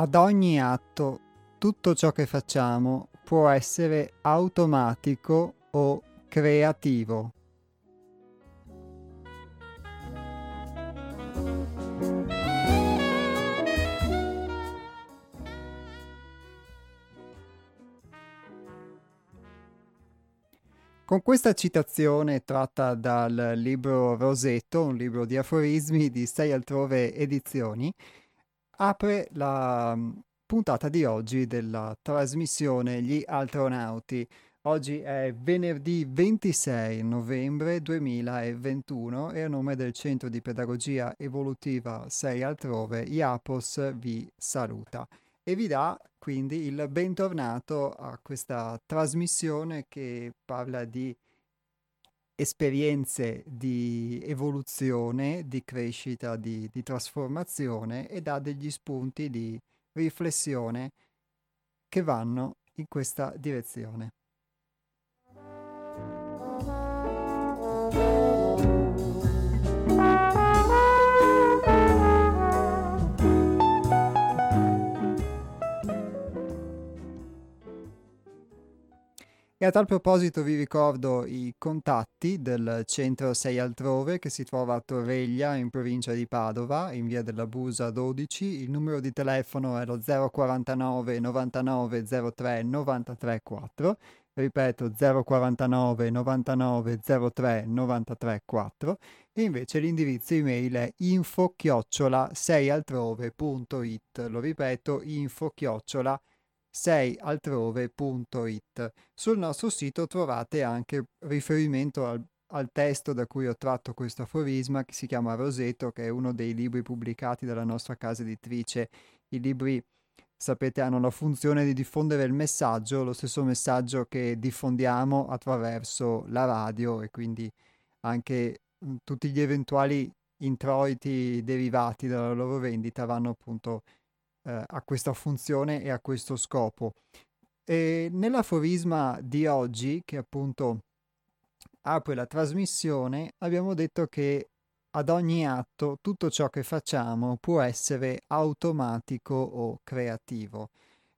Ad ogni atto tutto ciò che facciamo può essere automatico o creativo. Con questa citazione tratta dal libro Rosetto, un libro di aforismi di sei altrove edizioni, apre la mm, puntata di oggi della trasmissione Gli Astronauti. Oggi è venerdì 26 novembre 2021 e a nome del Centro di Pedagogia Evolutiva 6 altrove IAPOS vi saluta e vi dà quindi il bentornato a questa trasmissione che parla di esperienze di evoluzione, di crescita, di, di trasformazione e dà degli spunti di riflessione che vanno in questa direzione. E a tal proposito vi ricordo i contatti del centro 6 altrove che si trova a Torreglia in provincia di Padova in via della Busa 12. Il numero di telefono è lo 049 99 03 93 4. Ripeto 049 99 03 93 4 e invece l'indirizzo email è info chiocciola 6altrove.it. Lo ripeto info chiocciola 6 seialtrove.it. Sul nostro sito trovate anche riferimento al, al, testo da cui ho tratto questo aforisma che si chiama Roseto, che è uno dei libri pubblicati dalla nostra casa editrice. I libri, sapete, hanno la funzione di diffondere il messaggio, lo stesso messaggio che diffondiamo attraverso la radio e quindi anche tutti gli eventuali introiti derivati dalla loro vendita vanno appunto eh, a questa funzione e a questo scopo. E nell'aforisma di oggi, che appunto apre la trasmissione, abbiamo detto che ad ogni atto tutto ciò che facciamo può essere automatico o creativo.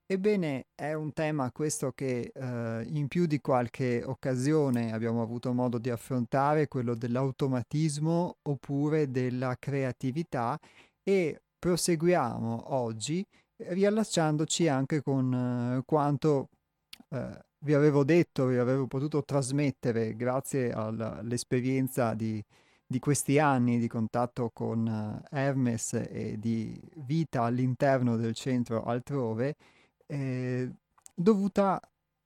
Ebbene, è un tema questo che eh, in più di qualche occasione abbiamo avuto modo di affrontare, quello dell'automatismo oppure della creatività e proseguiamo oggi eh, riallacciandoci anche con eh, quanto eh, vi avevo detto, vi avevo potuto trasmettere grazie all'esperienza di, di questi anni di contatto con uh, Hermes e di vita all'interno del centro altrove, eh, dovuta,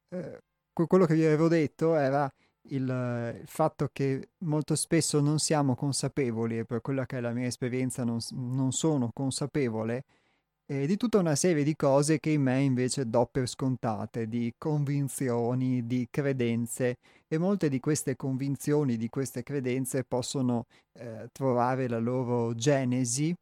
eh, quello che vi avevo detto era il, il, fatto che molto spesso non siamo consapevoli, e per quella che è la mia esperienza non, non sono consapevole, eh, di tutta una serie di cose che in me invece do per scontate, di convinzioni, di credenze e molte di queste convinzioni, di queste credenze possono eh, trovare la loro genesi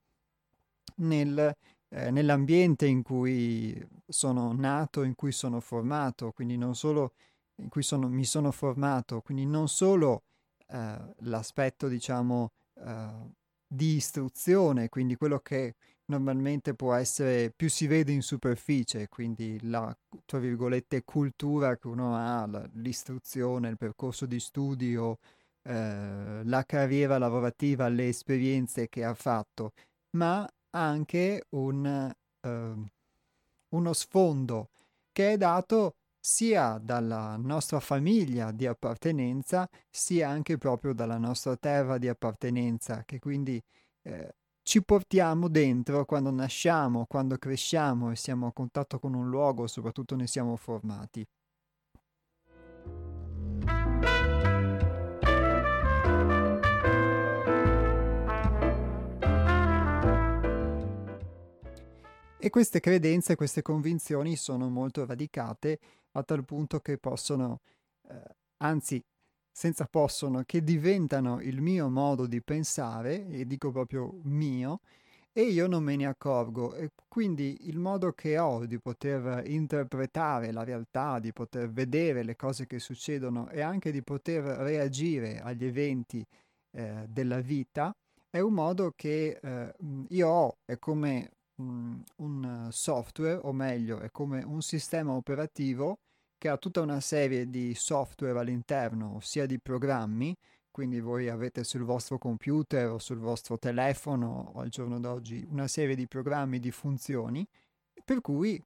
nel, eh, nell'ambiente in cui sono nato, in cui sono formato, quindi non solo in cui sono, mi sono formato, quindi non solo eh, l'aspetto, diciamo, eh, di istruzione, quindi quello che normalmente può essere più si vede in superficie, quindi la, tra virgolette, cultura che uno ha, la, l'istruzione, il percorso di studio, eh, la carriera lavorativa, le esperienze che ha fatto, ma anche un, uh, uno sfondo che è dato sia dalla nostra famiglia di appartenenza, sia anche proprio dalla nostra terra di appartenenza, che quindi eh, ci portiamo dentro quando nasciamo, quando cresciamo e siamo a contatto con un luogo, soprattutto ne siamo formati. E queste credenze, queste convinzioni sono molto radicate a tal punto che possono, eh, anzi senza possono, che diventano il mio modo di pensare, e dico proprio mio, e io non me ne accorgo. E quindi il modo che ho di poter interpretare la realtà, di poter vedere le cose che succedono e anche di poter reagire agli eventi eh, della vita, è un modo che eh, io ho, è come un, un software, o meglio, è come un sistema operativo che ha tutta una serie di software all'interno, ossia di programmi, quindi voi avete sul vostro computer o sul vostro telefono o al giorno d'oggi una serie di programmi, di funzioni, per cui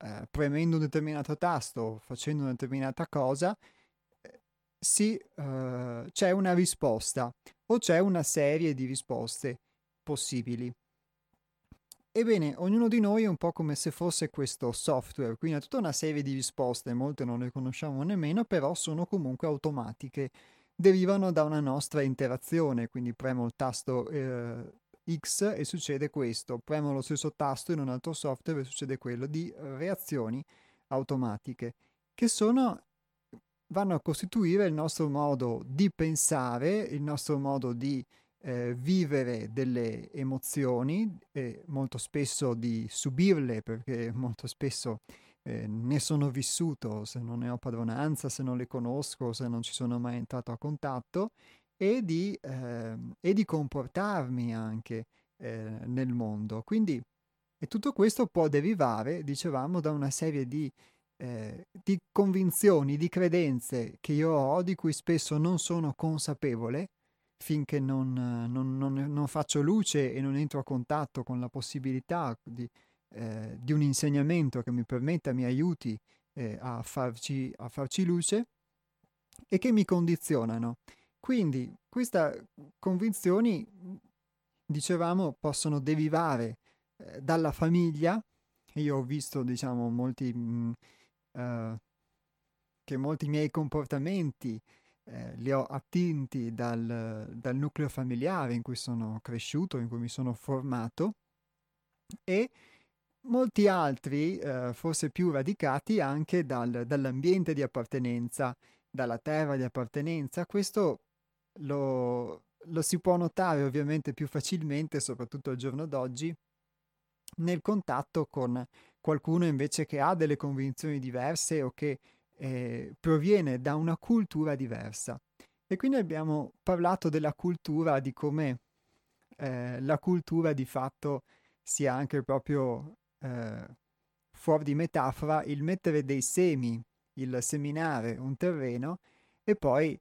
eh, premendo un determinato tasto, facendo una determinata cosa, eh, sì, eh, c'è una risposta o c'è una serie di risposte possibili. Ebbene, ognuno di noi è un po' come se fosse questo software, quindi ha tutta una serie di risposte, molte non le conosciamo nemmeno, però sono comunque automatiche, derivano da una nostra interazione, quindi premo il tasto eh, X e succede questo, premo lo stesso tasto in un altro software e succede quello di reazioni automatiche, che sono vanno a costituire il nostro modo di pensare, il nostro modo di eh, vivere delle emozioni e molto spesso di subirle perché molto spesso eh, ne sono vissuto se non ne ho padronanza, se non le conosco, se non ci sono mai entrato a contatto e di, eh, e di comportarmi anche eh, nel mondo. Quindi e tutto questo può derivare, dicevamo, da una serie di, eh, di convinzioni, di credenze che io ho, di cui spesso non sono consapevole finché non, non, non, non, faccio luce e non entro a contatto con la possibilità di, eh, di un insegnamento che mi permetta, mi aiuti eh, a, farci, a farci luce e che mi condizionano. Quindi queste convinzioni, dicevamo, possono derivare eh, dalla famiglia. Io ho visto, diciamo, molti, mh, uh, che molti miei comportamenti eh, li ho attinti dal, dal, nucleo familiare in cui sono cresciuto, in cui mi sono formato e molti altri, eh, forse più radicati, anche dal, dall'ambiente di appartenenza, dalla terra di appartenenza. Questo lo, lo si può notare ovviamente più facilmente, soprattutto al giorno d'oggi, nel contatto con qualcuno invece che ha delle convinzioni diverse o che eh, proviene da una cultura diversa. E quindi abbiamo parlato della cultura, di come eh, la cultura di fatto sia anche proprio eh, fuori di metafora il mettere dei semi, il seminare un terreno e poi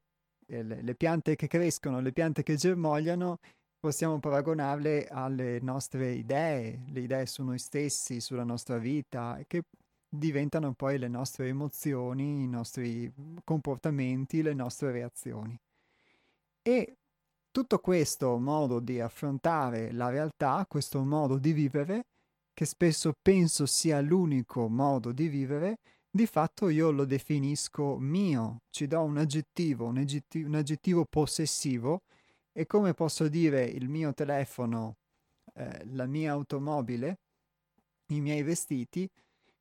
eh, le, le piante che crescono, le piante che germogliano, possiamo paragonarle alle nostre idee, le idee su noi stessi, sulla nostra vita, che diventano poi le nostre emozioni, i nostri comportamenti, le nostre reazioni. E tutto questo modo di affrontare la realtà, questo modo di vivere, che spesso penso sia l'unico modo di vivere, di fatto io lo definisco mio, ci do un aggettivo, un aggettivo, un aggettivo possessivo e come posso dire il mio telefono, eh, la mia automobile, i miei vestiti,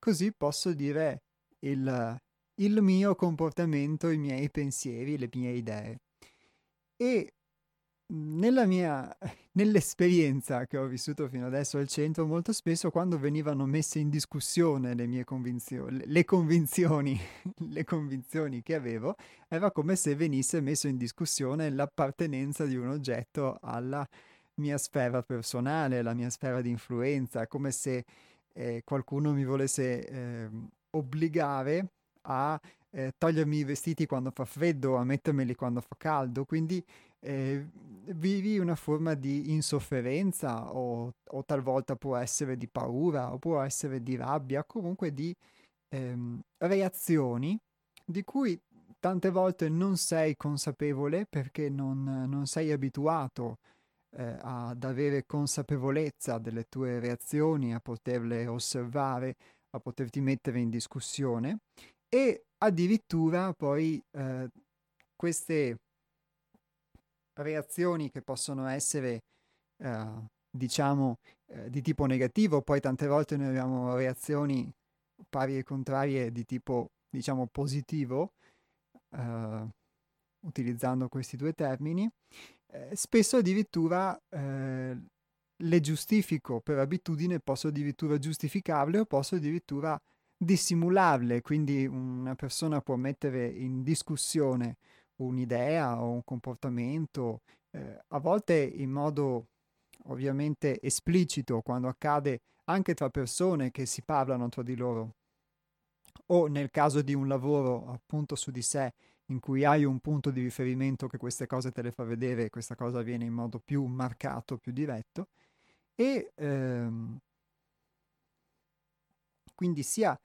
così posso dire il, il mio comportamento, i miei pensieri, le mie idee. E nella mia, nell'esperienza che ho vissuto fino adesso al centro, molto spesso quando venivano messe in discussione le mie convinzioni, le convinzioni, le convinzioni che avevo, era come se venisse messo in discussione l'appartenenza di un oggetto alla mia sfera personale, la mia sfera di influenza, come se eh, qualcuno mi volesse eh, obbligare a eh, togliermi i vestiti quando fa freddo, a mettermeli quando fa caldo, quindi eh, vivi una forma di insofferenza o, o, talvolta può essere di paura o può essere di rabbia, comunque di ehm, reazioni di cui tante volte non sei consapevole perché non, non sei abituato eh, ad avere consapevolezza delle tue reazioni, a poterle osservare, a poterti mettere in discussione e addirittura poi eh, queste reazioni che possono essere eh, diciamo eh, di tipo negativo, poi tante volte noi abbiamo reazioni pari e contrarie di tipo diciamo positivo, eh, utilizzando questi due termini, eh, spesso addirittura eh, le giustifico per abitudine, posso addirittura giustificarle o posso addirittura dissimularle, quindi una persona può mettere in discussione un'idea o un comportamento, eh, a volte in modo ovviamente esplicito quando accade anche tra persone che si parlano tra di loro, o nel caso di un lavoro appunto su di sé in cui hai un punto di riferimento che queste cose te le fa vedere e questa cosa avviene in modo più marcato, più diretto, e ehm, quindi sia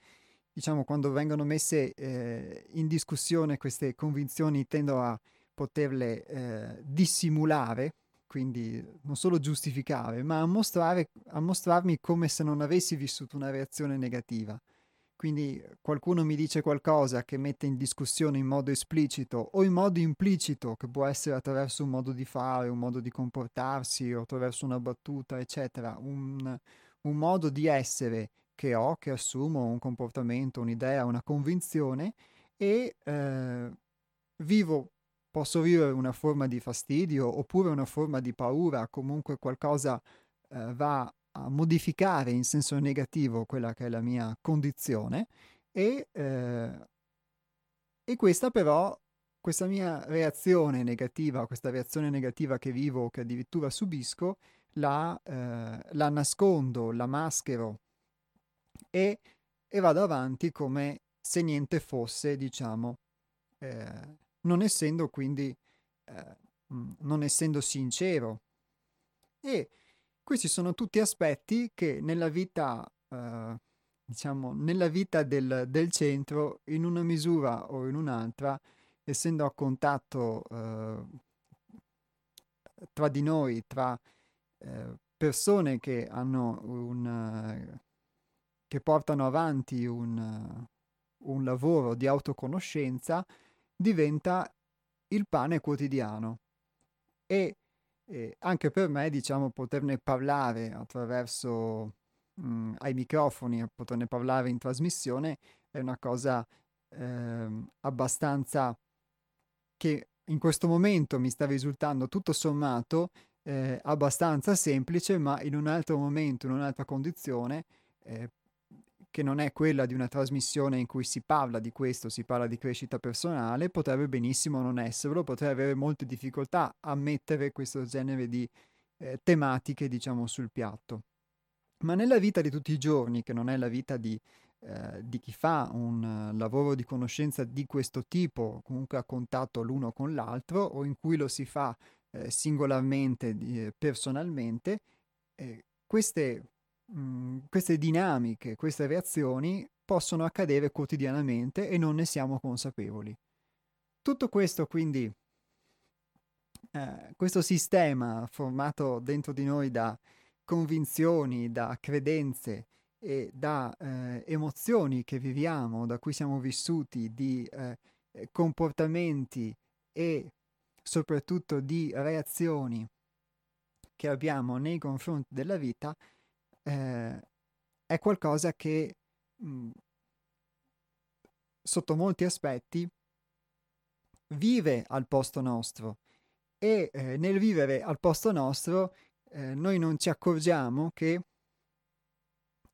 diciamo quando vengono messe eh, in discussione queste convinzioni tendo a poterle eh, dissimulare, quindi non solo giustificare, ma a, mostrare, a mostrarmi come se non avessi vissuto una reazione negativa. Quindi qualcuno mi dice qualcosa che mette in discussione in modo esplicito o in modo implicito, che può essere attraverso un modo di fare, un modo di comportarsi o attraverso una battuta, eccetera, un, un modo di essere che ho, che assumo, un comportamento, un'idea, una convinzione e eh, vivo, posso vivere una forma di fastidio oppure una forma di paura, comunque qualcosa eh, va a modificare in senso negativo quella che è la mia condizione e, eh, e questa però, questa mia reazione negativa, questa reazione negativa che vivo che addirittura subisco, la, eh, la nascondo, la maschero e, e, vado avanti come se niente fosse, diciamo, eh, non essendo quindi, eh, non essendo sincero. E questi sono tutti aspetti che nella vita, eh, diciamo, nella vita del, del, centro, in una misura o in un'altra, essendo a contatto eh, tra di noi, tra eh, persone che un che portano avanti un, un lavoro di autoconoscenza, diventa il pane quotidiano. E e anche per me, diciamo, poterne parlare attraverso mh, mm, ai microfoni, poterne parlare in trasmissione è una cosa eh, abbastanza che in questo momento mi sta risultando tutto sommato eh, abbastanza semplice, ma in un altro momento, in un'altra condizione, eh, che non è quella di una trasmissione in cui si parla di questo, si parla di crescita personale, potrebbe benissimo non esserlo, potrei avere molte difficoltà a mettere questo genere di eh, tematiche, diciamo, sul piatto. Ma nella vita di tutti i giorni, che non è la vita di, eh, di chi fa un lavoro di conoscenza di questo tipo, comunque a contatto l'uno con l'altro, o in cui lo si fa eh, singolarmente, eh, personalmente, queste Mhmm, queste dinamiche, queste reazioni possono accadere quotidianamente e non ne siamo consapevoli. Tutto questo quindi, eh, questo sistema formato dentro di noi da convinzioni, da credenze e da eh, emozioni che viviamo, da cui siamo vissuti, di eh, comportamenti e soprattutto di reazioni che abbiamo nei confronti della vita, eh, è qualcosa che mh, mhmm, sotto molti aspetti vive al posto nostro. E eh, nel vivere al posto nostro eh, noi non ci accorgiamo che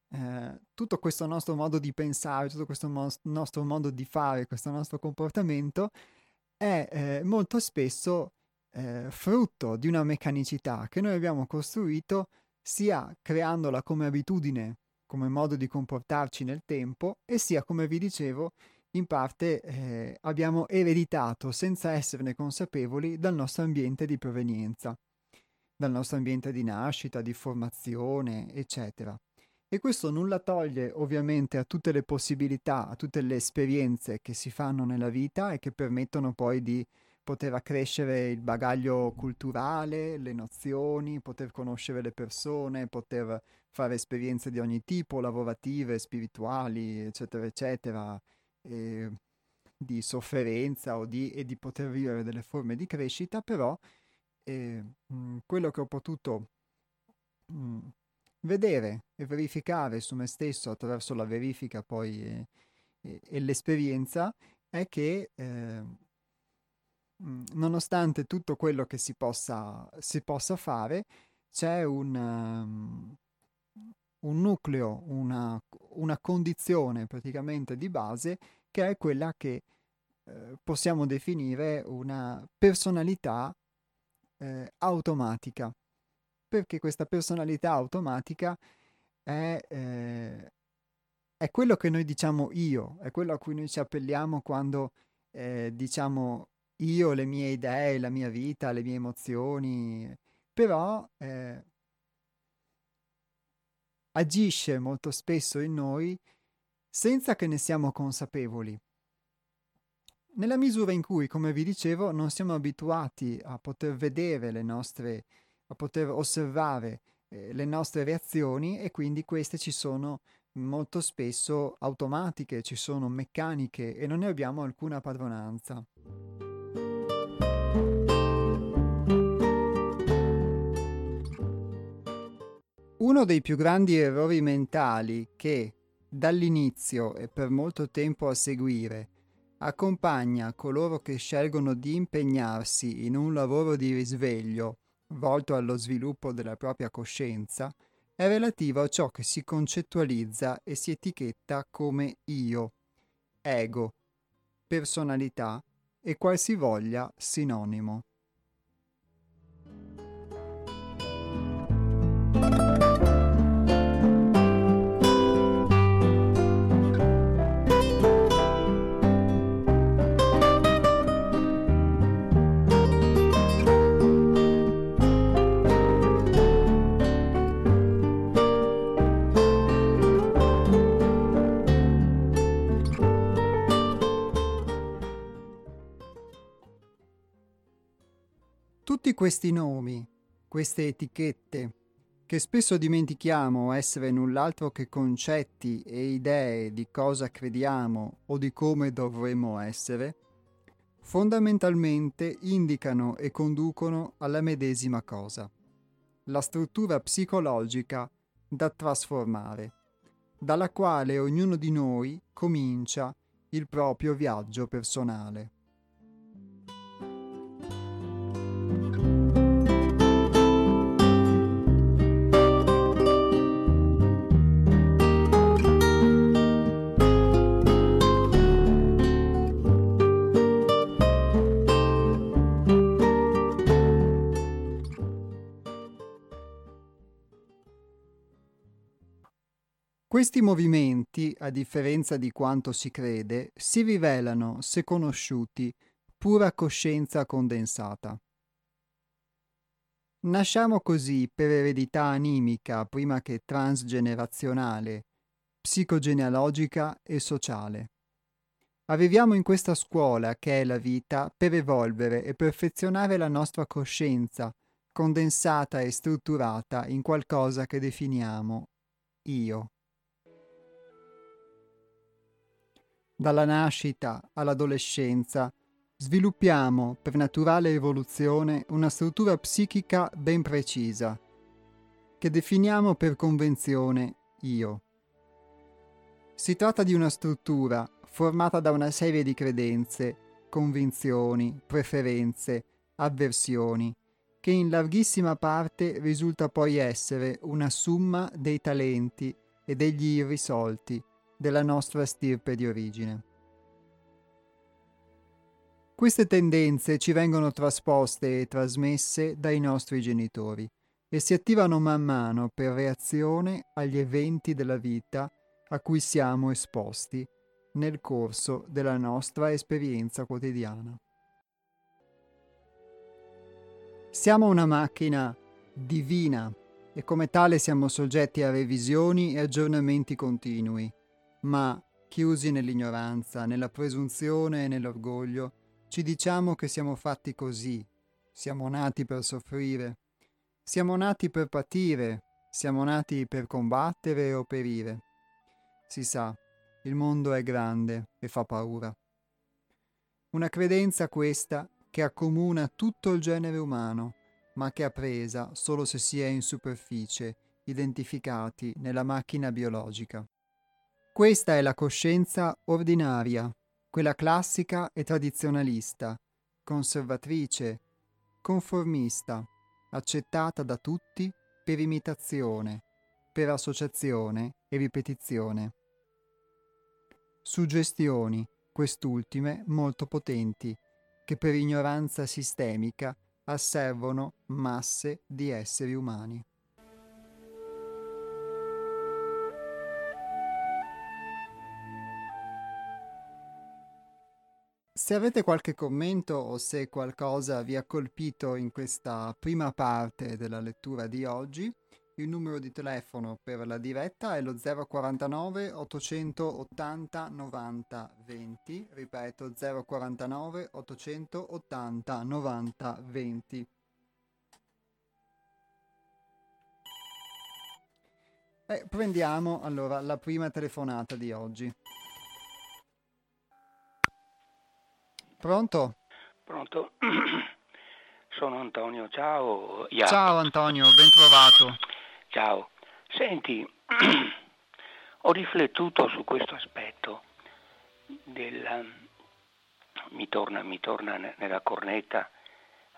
eh, tutto questo nostro modo di pensare, tutto questo mo- nostro modo di fare, questo nostro comportamento è eh, molto spesso eh, frutto di una meccanicità che noi abbiamo costruito sia creandola come abitudine, come modo di comportarci nel tempo, e sia, come vi dicevo, in parte eh, abbiamo ereditato senza esserne consapevoli dal nostro ambiente di provenienza, dal nostro ambiente di nascita, di formazione, eccetera. E questo nulla toglie ovviamente a tutte le possibilità, a tutte le esperienze che si fanno nella vita e che permettono poi di poter accrescere il bagaglio culturale, le nozioni, poter conoscere le persone, poter fare esperienze di ogni tipo, lavorative, spirituali, eccetera, eccetera, e di sofferenza di, e di poter vivere delle forme di crescita, però eh, mh, quello che ho potuto mh, vedere e verificare su me stesso attraverso la verifica poi e, e, e l'esperienza è che eh, nonostante tutto quello che si possa, si possa fare, c'è un, um, un nucleo, una, una, condizione praticamente di base che è quella che eh, possiamo definire una personalità eh, automatica. Perché questa personalità automatica è, eh, è, quello che noi diciamo io, è quello a cui noi ci appelliamo quando eh, diciamo io, le mie idee, la mia vita, le mie emozioni, però eh, agisce molto spesso in noi senza che ne siamo consapevoli. Nella misura in cui, come vi dicevo, non siamo abituati a poter vedere le nostre, a poter osservare eh, le nostre reazioni e quindi queste ci sono molto spesso automatiche, ci sono meccaniche e non ne abbiamo alcuna padronanza. Uno dei più grandi errori mentali che dall'inizio e per molto tempo a seguire accompagna coloro che scelgono di impegnarsi in un lavoro di risveglio volto allo sviluppo della propria coscienza è relativo a ciò che si concettualizza e si etichetta come io, ego, personalità e qualsivoglia sinonimo. Tutti questi nomi, queste etichette, che spesso dimentichiamo essere null'altro che concetti e idee di cosa crediamo o di come dovremmo essere, fondamentalmente indicano e conducono alla medesima cosa, la struttura psicologica da trasformare, dalla quale ognuno di noi comincia il proprio viaggio personale. Questi movimenti, a differenza di quanto si crede, si rivelano, se conosciuti, pura coscienza condensata. Nasciamo così per eredità animica prima che transgenerazionale, psicogenealogica e sociale. Arriviamo in questa scuola che è la vita per evolvere e perfezionare la nostra coscienza, condensata e strutturata in qualcosa che definiamo io. Dalla nascita all'adolescenza, sviluppiamo per naturale evoluzione una struttura psichica ben precisa, che definiamo per convenzione io. Si tratta di una struttura formata da una serie di credenze, convinzioni, preferenze, avversioni, che in larghissima parte risulta poi essere una summa dei talenti e degli irrisolti della nostra stirpe di origine. Queste tendenze ci vengono trasposte e trasmesse dai nostri genitori e si attivano man mano per reazione agli eventi della vita a cui siamo esposti nel corso della nostra esperienza quotidiana. Siamo una macchina divina e come tale siamo soggetti a revisioni e aggiornamenti continui ma, chiusi nell'ignoranza, nella presunzione e nell'orgoglio, ci diciamo che siamo fatti così, siamo nati per soffrire, siamo nati per patire, siamo nati per combattere o perire. Si sa, il mondo è grande e fa paura. Una credenza questa che accomuna tutto il genere umano, ma che ha presa solo se si è in superficie, identificati nella macchina biologica. Questa è la coscienza ordinaria, quella classica e tradizionalista, conservatrice, conformista, accettata da tutti per imitazione, per associazione e ripetizione. Suggestioni, quest'ultime molto potenti, che per ignoranza sistemica asservono masse di esseri umani. Se avete qualche commento o se qualcosa vi ha colpito in questa prima parte della lettura di oggi, il numero di telefono per la diretta è lo 049 880 90 20, ripeto 049 880 90 20. E prendiamo allora la prima telefonata di oggi. Pronto? Pronto? Sono Antonio, ciao. Yeah. Ciao Antonio, ben trovato. Ciao. Senti, ho riflettuto su questo aspetto del, mi, torna, mi torna nella cornetta,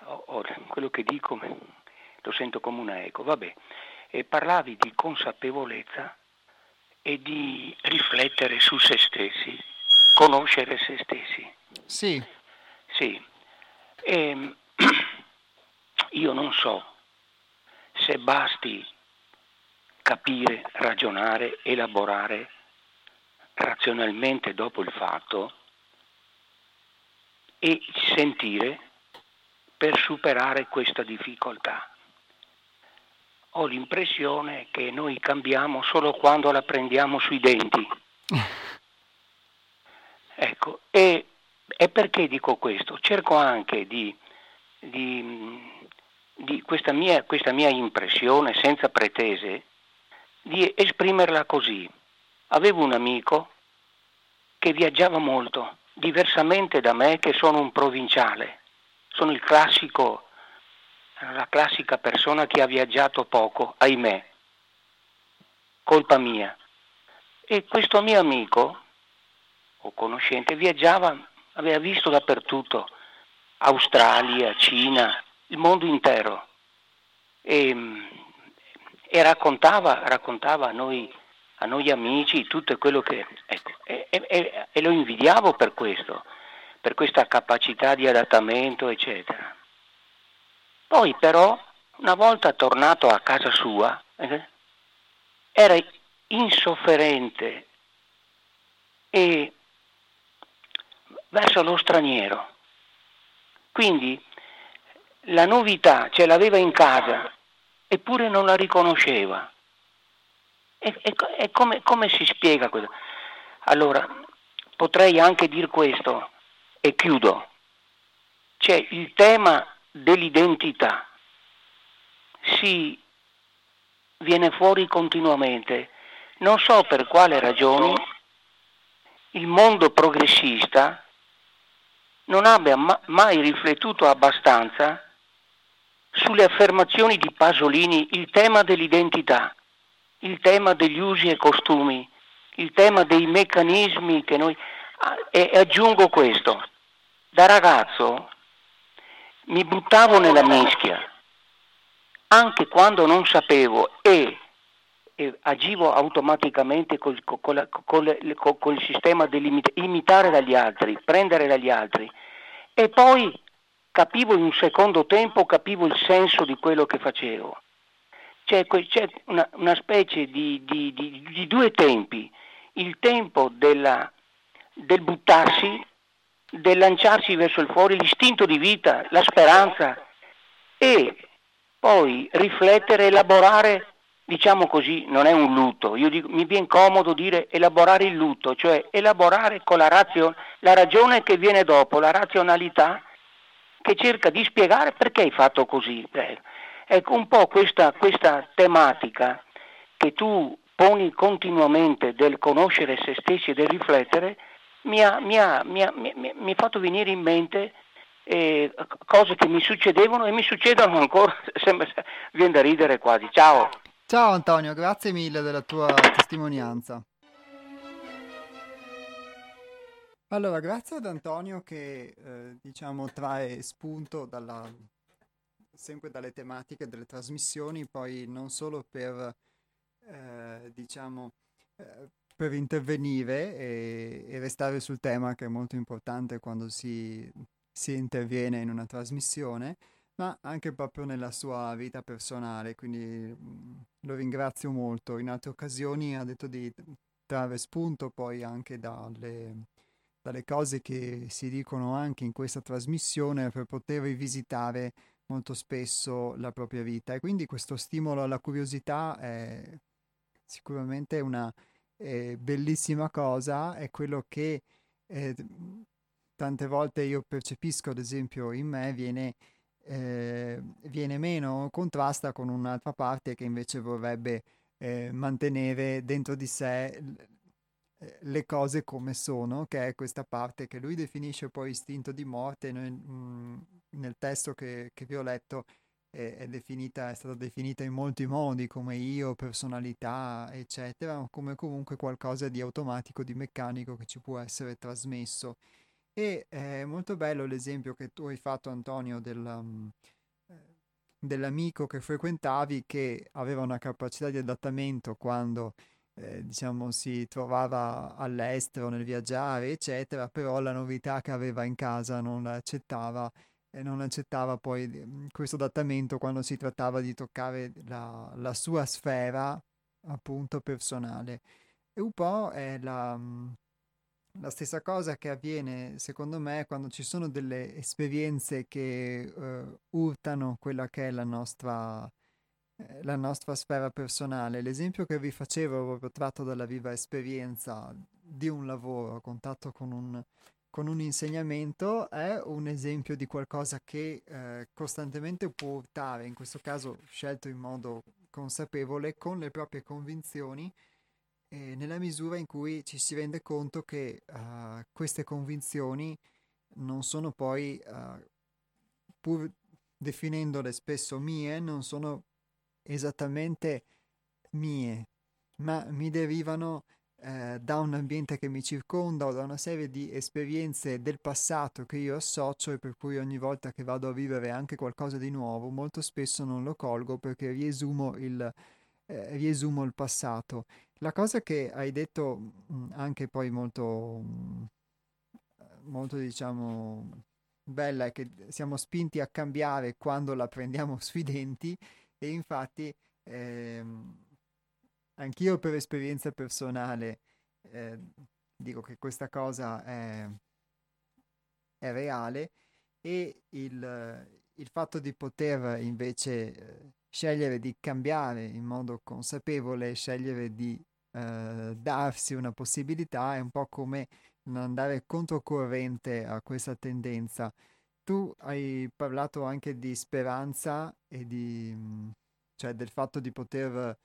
ho, ho, quello che dico lo sento come una eco, vabbè, e parlavi di consapevolezza e di riflettere su se stessi, conoscere se stessi. Sì. Sì. E, ehm, io non so se basti capire, ragionare, elaborare razionalmente dopo il fatto e sentire per superare questa difficoltà. Ho l'impressione che noi cambiamo solo quando la prendiamo sui denti. Ecco, e, e perché dico questo? Cerco anche di, di, di questa, mia, questa mia impressione senza pretese di esprimerla così. Avevo un amico che viaggiava molto, diversamente da me che sono un provinciale. Sono il classico, la classica persona che ha viaggiato poco, ahimè. Colpa mia. E questo mio amico, o conoscente, viaggiava, aveva visto dappertutto, Australia, Cina, il mondo intero. E e raccontava, raccontava a, noi, a, noi, amici tutto quello che... Ecco, e, e, e lo invidiavo per questo, per questa capacità di adattamento, eccetera. Poi però, una volta tornato a casa sua, eh, era insofferente e verso lo straniero. Quindi la novità ce l'aveva in casa eppure non la riconosceva. E, e, e come, come, si spiega questo? Allora, potrei anche dire questo e chiudo. C'è il tema dell'identità. Si viene fuori continuamente. Non so per quale ragioni il mondo progressista non abbia mai riflettuto abbastanza sulle affermazioni di Pasolini il tema dell'identità, il tema degli usi e costumi, il tema dei meccanismi che noi... Ah, e aggiungo questo, da ragazzo mi buttavo nella mischia, anche quando non sapevo e, e agivo automaticamente col, col, col, col sistema dell'imitare dagli altri, prendere dagli altri e poi capivo in un secondo tempo, capivo il senso di quello che facevo. C'è, c'è una, una, specie di, di, di, di, due tempi, il tempo della, del buttarsi, del lanciarsi verso il fuori, l'istinto di vita, la speranza e poi riflettere, elaborare, diciamo così, non è un lutto, io dico, mi viene comodo dire elaborare il lutto, cioè elaborare con la, razio, la ragione che viene dopo, la razionalità che cerca di spiegare perché hai fatto così. Eh, ecco, un po' questa, questa tematica che tu poni continuamente del conoscere se stessi e del riflettere, mi ha, mi ha, mi ha, mi fatto venire in mente eh, cose che mi succedevano e mi succedono ancora, sembra, viene da ridere quasi. Ciao. Ciao Antonio, grazie mille della tua testimonianza. Allora, grazie ad Antonio che eh, diciamo trae spunto dalla, sempre dalle tematiche delle trasmissioni, poi non solo per eh, diciamo eh, per intervenire e, e, restare sul tema che è molto importante quando si, si interviene in una trasmissione, ma anche proprio nella sua vita personale, quindi mh, mm, lo ringrazio molto. In altre occasioni ha detto di trarre spunto poi anche dalle dalle cose che si dicono anche in questa trasmissione per poter rivisitare molto spesso la propria vita e quindi questo stimolo alla curiosità è sicuramente una eh, bellissima cosa, è quello che eh, tante volte io percepisco, ad esempio in me, viene, eh, viene meno, contrasta con un'altra parte che invece vorrebbe eh, mantenere dentro di sé eh, le cose come sono, che è questa parte che lui definisce poi istinto di morte. Mh, mm, nel testo che, che vi ho letto è, definita, è stata definita in molti modi come io, personalità, eccetera, come comunque qualcosa di automatico, di meccanico che ci può essere trasmesso. E è molto bello l'esempio che tu hai fatto, Antonio, del, um, dell'amico che frequentavi che aveva una capacità di adattamento quando eh, diciamo si trovava all'estero nel viaggiare eccetera però la novità che aveva in casa non la accettava e non accettava poi mm, questo adattamento quando si trattava di toccare la, la sua sfera appunto personale. E un po' è la, mm, la stessa cosa che avviene secondo me quando ci sono delle esperienze che uh, urtano quella che è la nostra, eh, la nostra sfera personale. L'esempio che vi facevo proprio tratto dalla viva esperienza di un lavoro a contatto con un con un insegnamento è un esempio di qualcosa che eh, costantemente può urtare, in questo caso scelto in modo consapevole, con le proprie convinzioni, eh, nella misura in cui ci si rende conto che uh, queste convinzioni non sono poi, uh, pur definendole spesso mie, non sono esattamente mie, ma mi derivano eh, da un ambiente che mi circonda o da una serie di esperienze del passato che io associo e per cui ogni volta che vado a vivere anche qualcosa di nuovo molto spesso non lo colgo perché riesumo il, eh, riesumo il passato. La cosa che hai detto mh, mm, anche poi molto, mh, mm, molto diciamo bella è che siamo spinti a cambiare quando la prendiamo sui denti e infatti ehm, anch'io per esperienza personale eh, dico che questa cosa è, è reale e il, il, fatto di poter invece eh, scegliere di cambiare in modo consapevole, scegliere di eh, darsi una possibilità è un po' come andare controcorrente a questa tendenza. Tu hai parlato anche di speranza e di, cioè del fatto di poter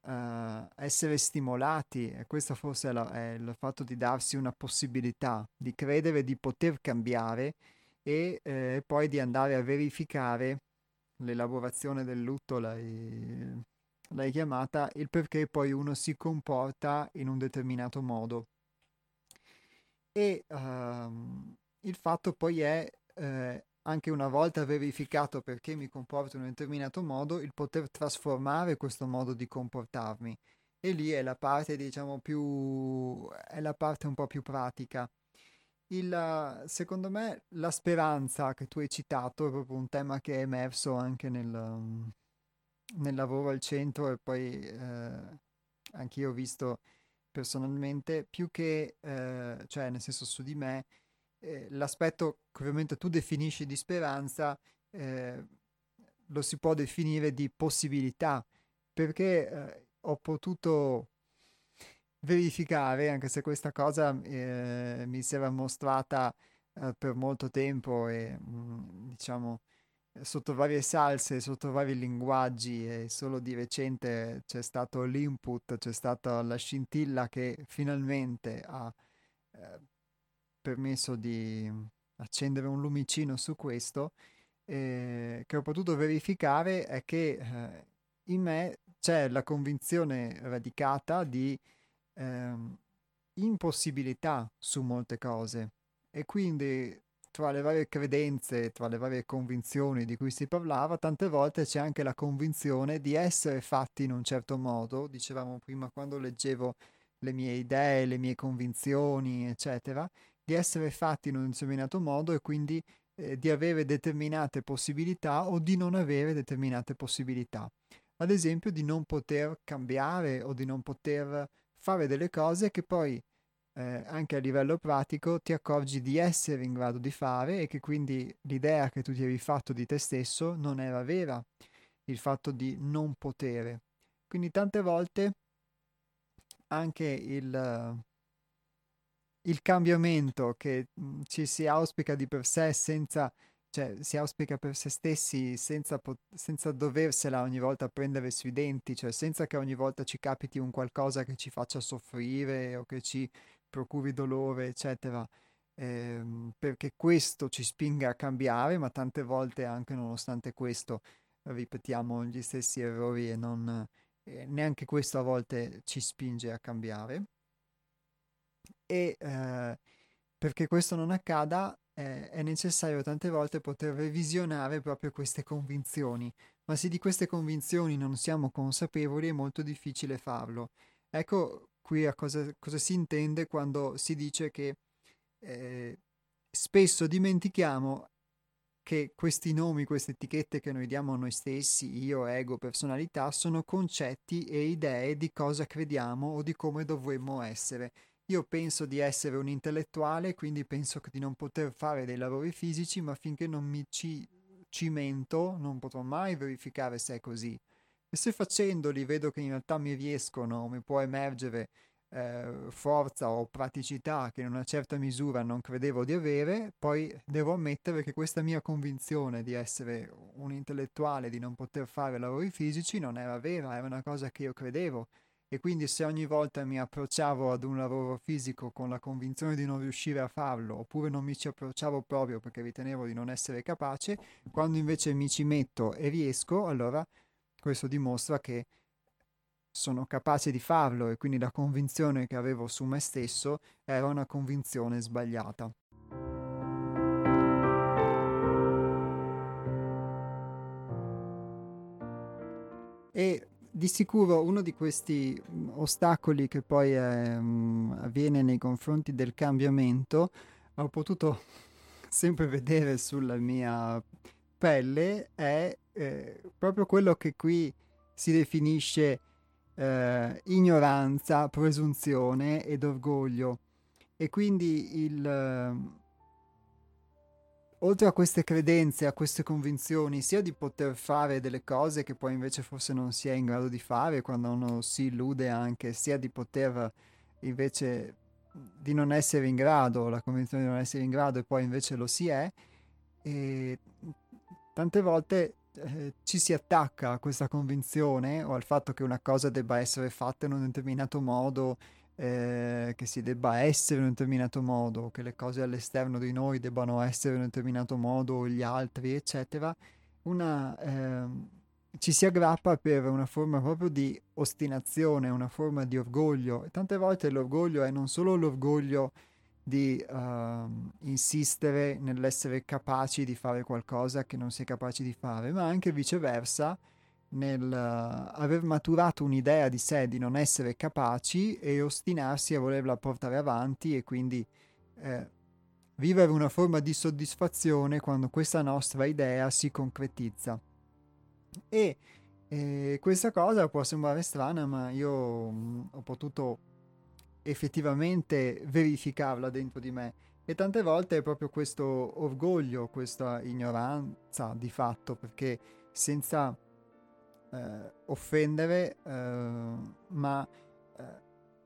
uh, essere stimolati, e questo forse è, la, è, il fatto di darsi una possibilità, di credere di poter cambiare e eh, poi di andare a verificare l'elaborazione del lutto, l'hai, l'hai chiamata, il perché poi uno si comporta in un determinato modo. E uh, il fatto poi è eh, anche una volta verificato perché mi comporto in un determinato modo, il poter trasformare questo modo di comportarmi. E lì è la parte, diciamo, più... è la parte un po' più pratica. Il, secondo me la speranza che tu hai citato è proprio un tema che è emerso anche nel, nel lavoro al centro e poi eh, anche ho visto personalmente, più che, eh, cioè nel senso su di me, eh, l'aspetto che ovviamente tu definisci di speranza eh, lo si può definire di possibilità, perché eh, ho potuto verificare, anche se questa cosa eh, mi si era mostrata eh, per molto tempo e mh, mm, diciamo sotto varie salse, sotto vari linguaggi e solo di recente c'è stato l'input, c'è stata la scintilla che finalmente ha eh, permesso di accendere un lumicino su questo, eh, che ho potuto verificare è che eh, in me c'è la convinzione radicata di eh, impossibilità su molte cose e quindi tra le varie credenze, tra le varie convinzioni di cui si parlava, tante volte c'è anche la convinzione di essere fatti in un certo modo, dicevamo prima quando leggevo le mie idee, le mie convinzioni, eccetera, di essere fatti in un determinato modo e quindi eh, di avere determinate possibilità o di non avere determinate possibilità. Ad esempio di non poter cambiare o di non poter fare delle cose che poi eh, anche a livello pratico ti accorgi di essere in grado di fare e che quindi l'idea che tu ti eri fatto di te stesso non era vera, il fatto di non potere. Quindi tante volte anche il, il cambiamento che mh, ci si auspica di per sé senza cioè si auspica per se stessi senza, pot- senza doversela ogni volta prendere sui denti, cioè senza che ogni volta ci capiti un qualcosa che ci faccia soffrire o che ci procuri dolore, eccetera, ehm, perché questo ci spinga a cambiare, ma tante volte anche nonostante questo ripetiamo gli stessi errori e non, eh, neanche questo a volte ci spinge a cambiare. E eh, perché questo non accada eh, è necessario tante volte poter revisionare proprio queste convinzioni, ma se di queste convinzioni non siamo consapevoli è molto difficile farlo. Ecco qui a cosa, cosa si intende quando si dice che eh, spesso dimentichiamo che questi nomi, queste etichette che noi diamo a noi stessi, io, ego, personalità, sono concetti e idee di cosa crediamo o di come dovremmo essere. Io penso di essere un intellettuale, quindi penso di non poter fare dei lavori fisici, ma finché non mi ci cimento non potrò mai verificare se è così. E se facendoli vedo che in realtà mi riescono, mi può emergere eh, forza o praticità che in una certa misura non credevo di avere, poi devo ammettere che questa mia convinzione di essere un intellettuale, di non poter fare lavori fisici, non era vera, era una cosa che io credevo. E quindi se ogni volta mi approcciavo ad un lavoro fisico con la convinzione di non riuscire a farlo, oppure non mi ci approcciavo proprio perché ritenevo di non essere capace, quando invece mi ci metto e riesco, allora questo dimostra che sono capace di farlo e quindi la convinzione che avevo su me stesso era una convinzione sbagliata. E di sicuro uno di questi ostacoli che poi è, avviene nei confronti del cambiamento ho potuto sempre vedere sulla mia pelle è eh, proprio quello che qui si definisce eh, ignoranza, presunzione ed orgoglio. E quindi il, oltre a queste credenze, a queste convinzioni, sia di poter fare delle cose che poi invece forse non si è in grado di fare quando uno si illude anche, sia di poter invece di non essere in grado, la convinzione di non essere in grado e poi invece lo si è, e tante volte eh, ci si attacca a questa convinzione o al fatto che una cosa debba essere fatta in un determinato modo, eh, che si debba essere in un determinato modo, che le cose all'esterno di noi debbano essere in un determinato modo, gli altri, eccetera, una, eh, ci si aggrappa per una forma proprio di ostinazione, una forma di orgoglio. E tante volte l'orgoglio è non solo l'orgoglio di uh, insistere nell'essere capaci di fare qualcosa che non si è capaci di fare, ma anche viceversa nel uh, aver maturato un'idea di sé di non essere capaci e ostinarsi a volerla portare avanti e quindi eh, vivere una forma di soddisfazione quando questa nostra idea si concretizza. E eh, questa cosa può sembrare strana, ma io mh, mm, ho potuto effettivamente verificarla dentro di me. E tante volte è proprio questo orgoglio, questa ignoranza di fatto, perché senza eh, offendere, eh, ma eh,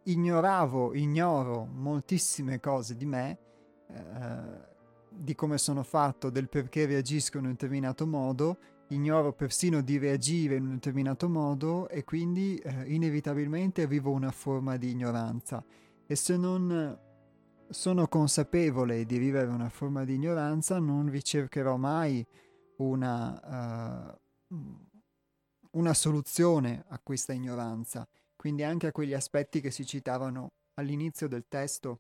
ignoravo, ignoro moltissime cose di me, eh, di come sono fatto, del perché reagisco in un determinato modo ignoro persino di reagire in un determinato modo e quindi eh, inevitabilmente vivo una forma di ignoranza. E se non sono consapevole di vivere una forma di ignoranza, non ricercherò mai una, uh, una soluzione a questa ignoranza. Quindi anche a quegli aspetti che si citavano all'inizio del testo,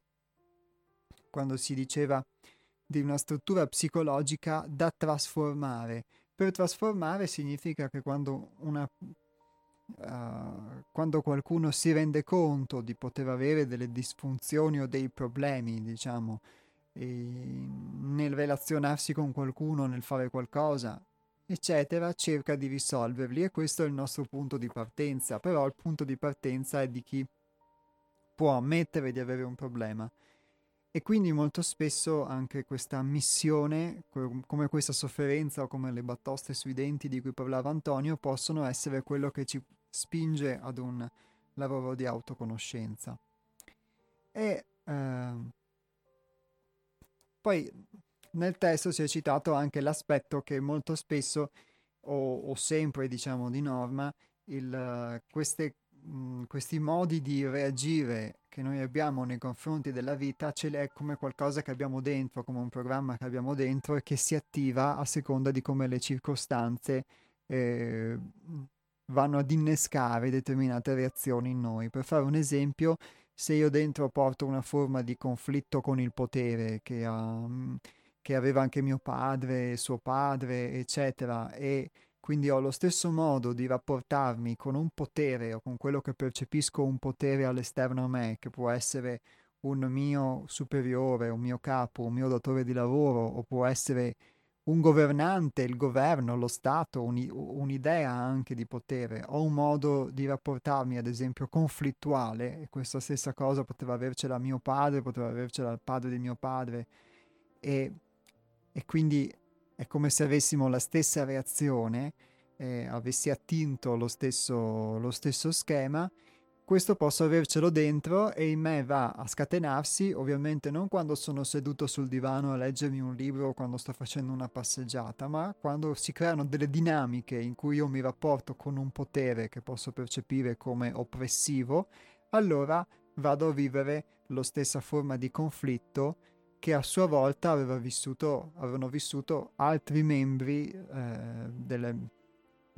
quando si diceva di una struttura psicologica da trasformare, per trasformare significa che quando, una, uh, quando qualcuno si rende conto di poter avere delle disfunzioni o dei problemi, diciamo, nel relazionarsi con qualcuno, nel fare qualcosa, eccetera, cerca di risolverli e questo è il nostro punto di partenza, però il punto di partenza è di chi può ammettere di avere un problema. E quindi molto spesso anche questa ammissione, come questa sofferenza o come le battoste sui denti di cui parlava Antonio, possono essere quello che ci spinge ad un lavoro di autoconoscenza. E eh, poi nel testo si è citato anche l'aspetto che molto spesso, o, o sempre diciamo di norma, il, queste, mh, questi modi di reagire che noi abbiamo nei confronti della vita ce l'è come qualcosa che abbiamo dentro, come un programma che abbiamo dentro e che si attiva a seconda di come le circostanze eh, vanno ad innescare determinate reazioni in noi. Per fare un esempio, se io dentro porto una forma di conflitto con il potere che, ha, che aveva anche mio padre, suo padre, eccetera, e quindi ho lo stesso modo di rapportarmi con un potere o con quello che percepisco un potere all'esterno a me, che può essere un mio superiore, un mio capo, un mio datore di lavoro, o può essere un governante, il governo, lo Stato, un, un'idea anche di potere, o un modo di rapportarmi, ad esempio, conflittuale, e questa stessa cosa poteva avercela mio padre, poteva avercela il padre di mio padre, e, e quindi è come se avessimo la stessa reazione, eh, avessi attinto lo stesso, lo stesso schema, questo posso avercelo dentro e in me va a scatenarsi, ovviamente non quando sono seduto sul divano a leggermi un libro o quando sto facendo una passeggiata, ma quando si creano delle dinamiche in cui io mi rapporto con un potere che posso percepire come oppressivo, allora vado a vivere la stessa forma di conflitto che a sua volta vissuto, avevano vissuto altri membri eh, delle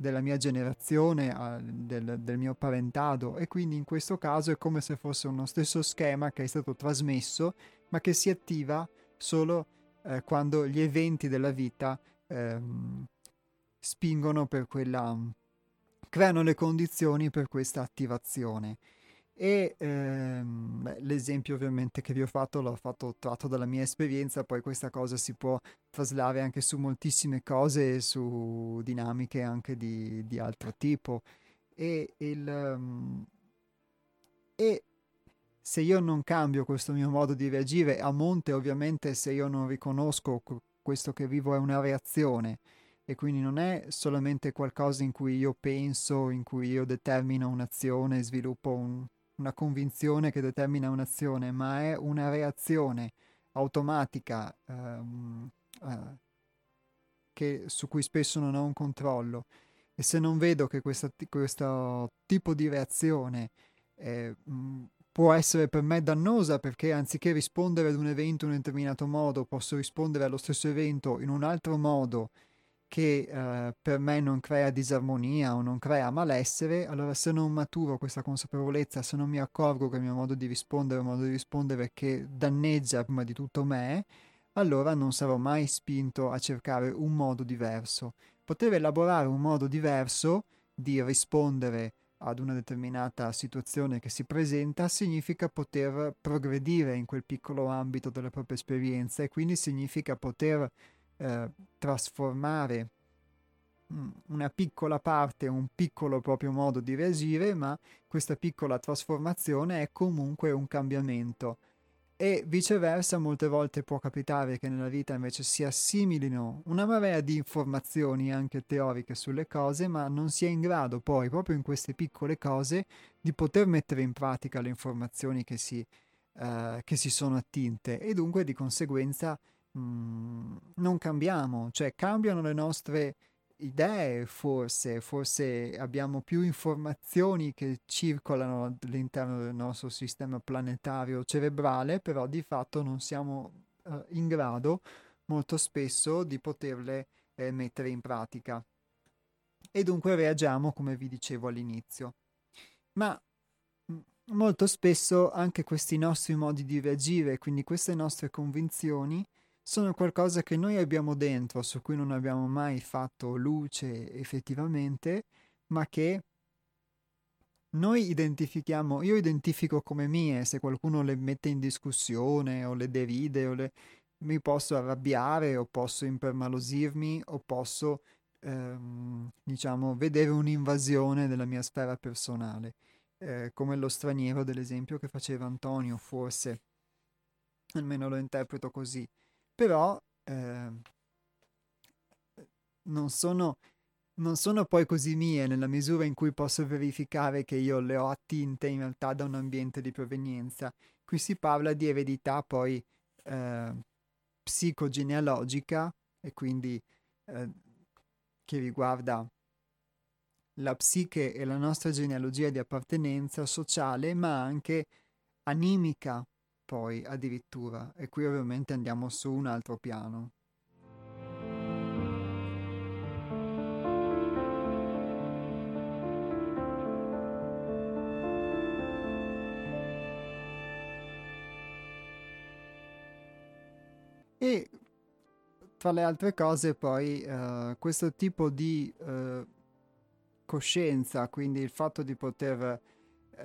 della mia generazione, a, del, del, mio parentado. E quindi in questo caso è come se fosse uno stesso schema che è stato trasmesso ma che si attiva solo eh, quando gli eventi della vita ehm, spingono per quella creano le condizioni per questa attivazione e ehm, l'esempio ovviamente che vi ho fatto l'ho fatto tratto dalla mia esperienza, poi questa cosa si può traslare anche su moltissime cose, su dinamiche anche di, di altro tipo. E, il, um, e se io non cambio questo mio modo di reagire, a monte ovviamente se io non riconosco questo che vivo è una reazione e quindi non è solamente qualcosa in cui io penso, in cui io determino un'azione, sviluppo un, una convinzione che determina un'azione, ma è una reazione automatica um, uh, che, su cui spesso non ho un controllo. E se non vedo che questa, questo tipo di reazione eh, mh, può essere per me dannosa perché anziché rispondere ad un evento in un determinato modo, posso rispondere allo stesso evento in un altro modo che eh, per me non crea disarmonia o non crea malessere, allora se non maturo questa consapevolezza, se non mi accorgo che il mio modo di rispondere è un modo di rispondere che danneggia prima di tutto me, allora non sarò mai spinto a cercare un modo diverso. Poter elaborare un modo diverso di rispondere ad una determinata situazione che si presenta significa poter progredire in quel piccolo ambito della propria esperienza e quindi significa poter eh, trasformare mm, una piccola parte, un piccolo proprio modo di reagire, ma questa piccola trasformazione è comunque un cambiamento. E viceversa, molte volte può capitare che nella vita invece si assimilino una marea di informazioni anche teoriche sulle cose, ma non si è in grado poi, proprio in queste piccole cose, di poter mettere in pratica le informazioni che si, uh, che si sono attinte e dunque di conseguenza Mm, non cambiamo, cioè cambiano le nostre idee forse, forse abbiamo più informazioni che circolano all'interno del nostro sistema planetario cerebrale, però di fatto non siamo uh, in grado molto spesso di poterle eh, mettere in pratica. E dunque reagiamo come vi dicevo all'inizio. Ma mm, molto spesso anche questi nostri modi di reagire, quindi queste nostre convinzioni, sono qualcosa che noi abbiamo dentro, su cui non abbiamo mai fatto luce effettivamente, ma che noi identifichiamo, io identifico come mie, se qualcuno le mette in discussione o le deride o le, mi posso arrabbiare o posso impermalosirmi o posso, ehm, diciamo, vedere un'invasione della mia sfera personale. eh, come lo straniero dell'esempio che faceva Antonio, forse, almeno lo interpreto così, però eh, non sono non sono poi così mie nella misura in cui posso verificare che io le ho attinte in realtà da un ambiente di provenienza. Qui si parla di eredità poi eh, psicogenealogica e quindi eh, che riguarda la psiche e la nostra genealogia di appartenenza sociale, ma anche animica poi addirittura. E qui ovviamente andiamo su un altro piano. E tra le altre cose poi uh, questo tipo di uh, coscienza, quindi il fatto di poter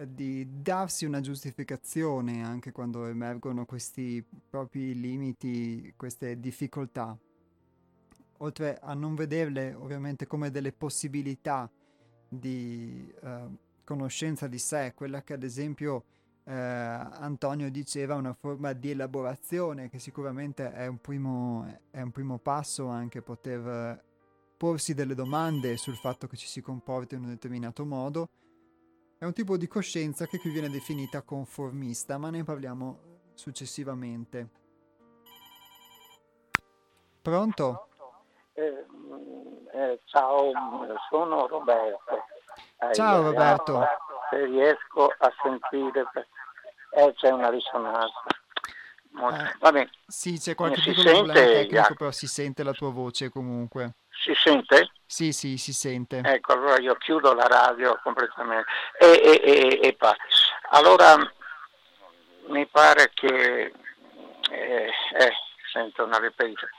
di darsi una giustificazione anche quando emergono questi propri limiti, queste difficoltà, oltre a non vederle ovviamente come delle possibilità di conoscenza di sé, quella che ad esempio eh, Antonio diceva una forma di elaborazione che sicuramente è un, primo, è un primo passo anche poter porsi delle domande sul fatto che ci si comporti in un determinato modo. È un tipo di coscienza che qui viene definita conformista, ma ne parliamo successivamente. Pronto? Eh, eh, ciao, sono Roberto. Ciao Roberto. Se riesco a sentire eh, c'è una risonanza. Eh, Vabbè, sì, c'è qualche si piccolo problema tecnico, però si sente la tua voce comunque. Si sente? Sì, sì, si sente. Ecco, allora io chiudo la radio completamente. E, e, e, e pa. Allora, mi pare che... Eh, eh, sento una ripetizione.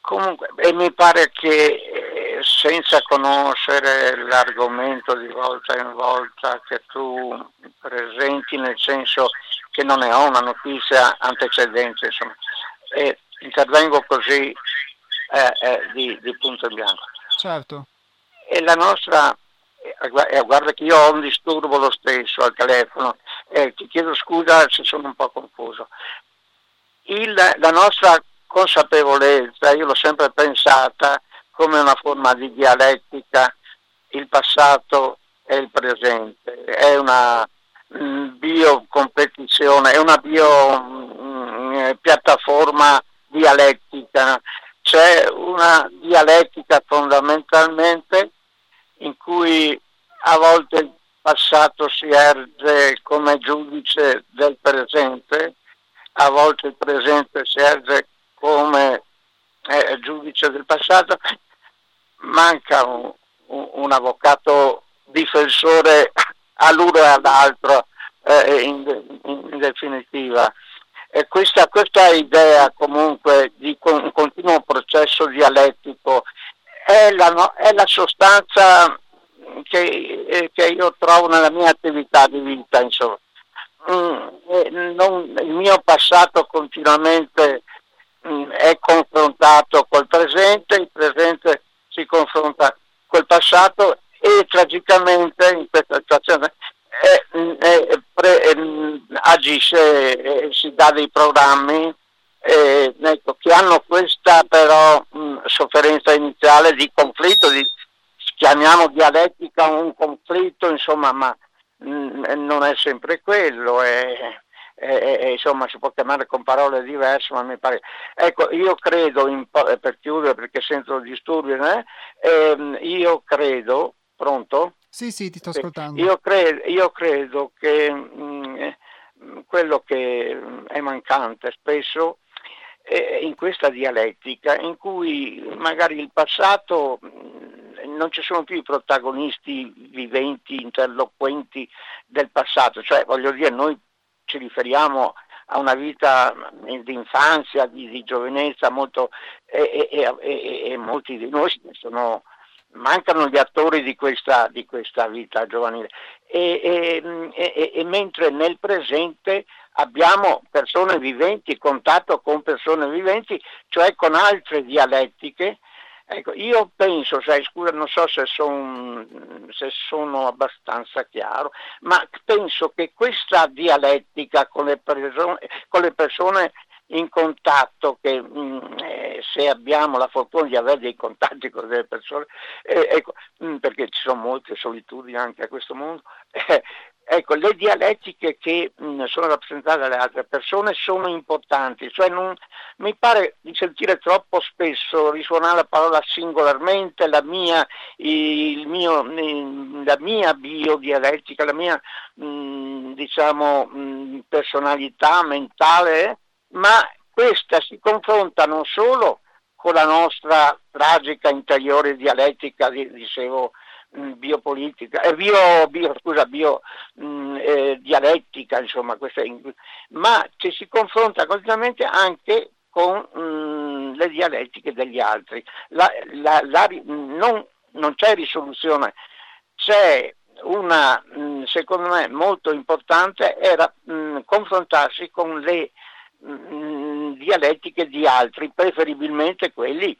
Comunque, e mi pare che eh, senza conoscere l'argomento di volta in volta che tu presenti, nel senso che non ne ho una notizia antecedente, insomma, e intervengo così eh, eh, di, di, punto in bianco. Certo. E la nostra, eh, guarda che io ho un disturbo lo stesso al telefono, e ti chiedo scusa se sono un po' confuso. Il, la nostra consapevolezza, io l'ho sempre pensata come una forma di dialettica, il passato e il presente, è una mm, biocompetizione, è una bio mm, piattaforma dialettica, c'è una dialettica fondamentalmente in cui a volte il passato si erge come giudice del presente, a volte il presente si erge come eh, giudice del passato, manca un, un, avvocato difensore all'uno e all'altro eh, in, in, in, definitiva. E questa, questa, idea comunque di un continuo processo dialettico è la, è la sostanza che, eh, che, io trovo nella mia attività di vita. Insomma. Mm, non, il mio passato continuamente Mm, è confrontato col presente, il presente si confronta col passato e tragicamente in questa situazione è, pre, mm, agisce, si dà dei programmi eh, ecco, che hanno questa però mh, sofferenza iniziale di conflitto, di, chiamiamo dialettica un conflitto, insomma, ma mh, non è sempre quello. È, eh, eh, insomma si può chiamare con parole diverse, ma mi pare... Ecco, io credo, in, eh, per chiudere perché sento disturbi, eh, ehm, io credo, pronto? Sì, sì, ti sto ascoltando. Io, cre- io credo che mh, mm, quello che è mancante spesso è in questa dialettica in cui magari il passato mm, non ci sono più i protagonisti viventi, interloquenti del passato, cioè voglio dire noi ci riferiamo a una vita di infanzia, di, di giovinezza molto, e, e, e, e, molti di noi sono, mancano gli attori di questa, di questa vita giovanile. E, mentre nel presente abbiamo persone viventi, contatto con persone viventi, cioè con altre dialettiche Ecco, io penso, sai, scusa, non so se, son, se, sono abbastanza chiaro, ma penso che questa dialettica con le persone, con le persone in contatto, che mh, mm, eh, se abbiamo la fortuna di avere dei contatti con delle persone, eh, ecco, mh, mm, perché ci sono molte solitudini anche a questo mondo, eh, Ecco, le dialettiche che mh, sono rappresentate dalle altre persone sono importanti, cioè non, mi pare di sentire troppo spesso risuonare la parola singolarmente, la mia, mio, la mia biodialettica, la mia diciamo, personalità mentale, ma questa si confronta non solo con la nostra tragica interiore dialettica, dicevo, Mm, biopolitica, eh, bio, bio, scusa, bio mh, mm, eh, dialettica, insomma, questa, ma ci si confronta continuamente anche con mh, mm, le dialettiche degli altri. La, la, la, non, non, c'è risoluzione, c'è una, mh, secondo me, molto importante, era confrontarsi con le dialettiche di altri, preferibilmente quelli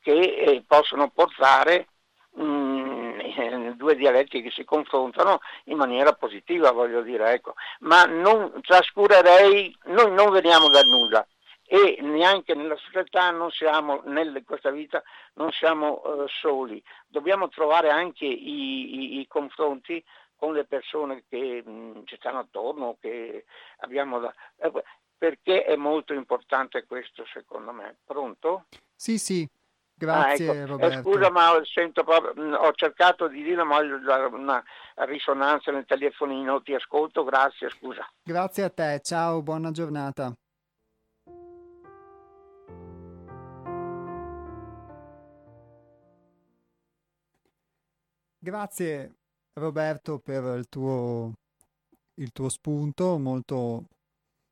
che eh, possono portare mh, due dialetti che si confrontano in maniera positiva, voglio dire, ecco. ma non trascurerei, noi non veniamo da nulla e neanche nella società non siamo, in questa vita non siamo uh, soli, dobbiamo trovare anche i, i, i confronti con le persone che mh, ci stanno attorno, che abbiamo da, eh, perché è molto importante questo secondo me. Pronto? Sì, sì, Grazie ah, ecco. Roberto. Eh, scusa ma sento proprio, mm, ho cercato di dire ma ho una risonanza nel telefonino, ti ascolto, grazie, scusa. Grazie a te, ciao, buona giornata. Grazie Roberto per il tuo, il tuo spunto, molto,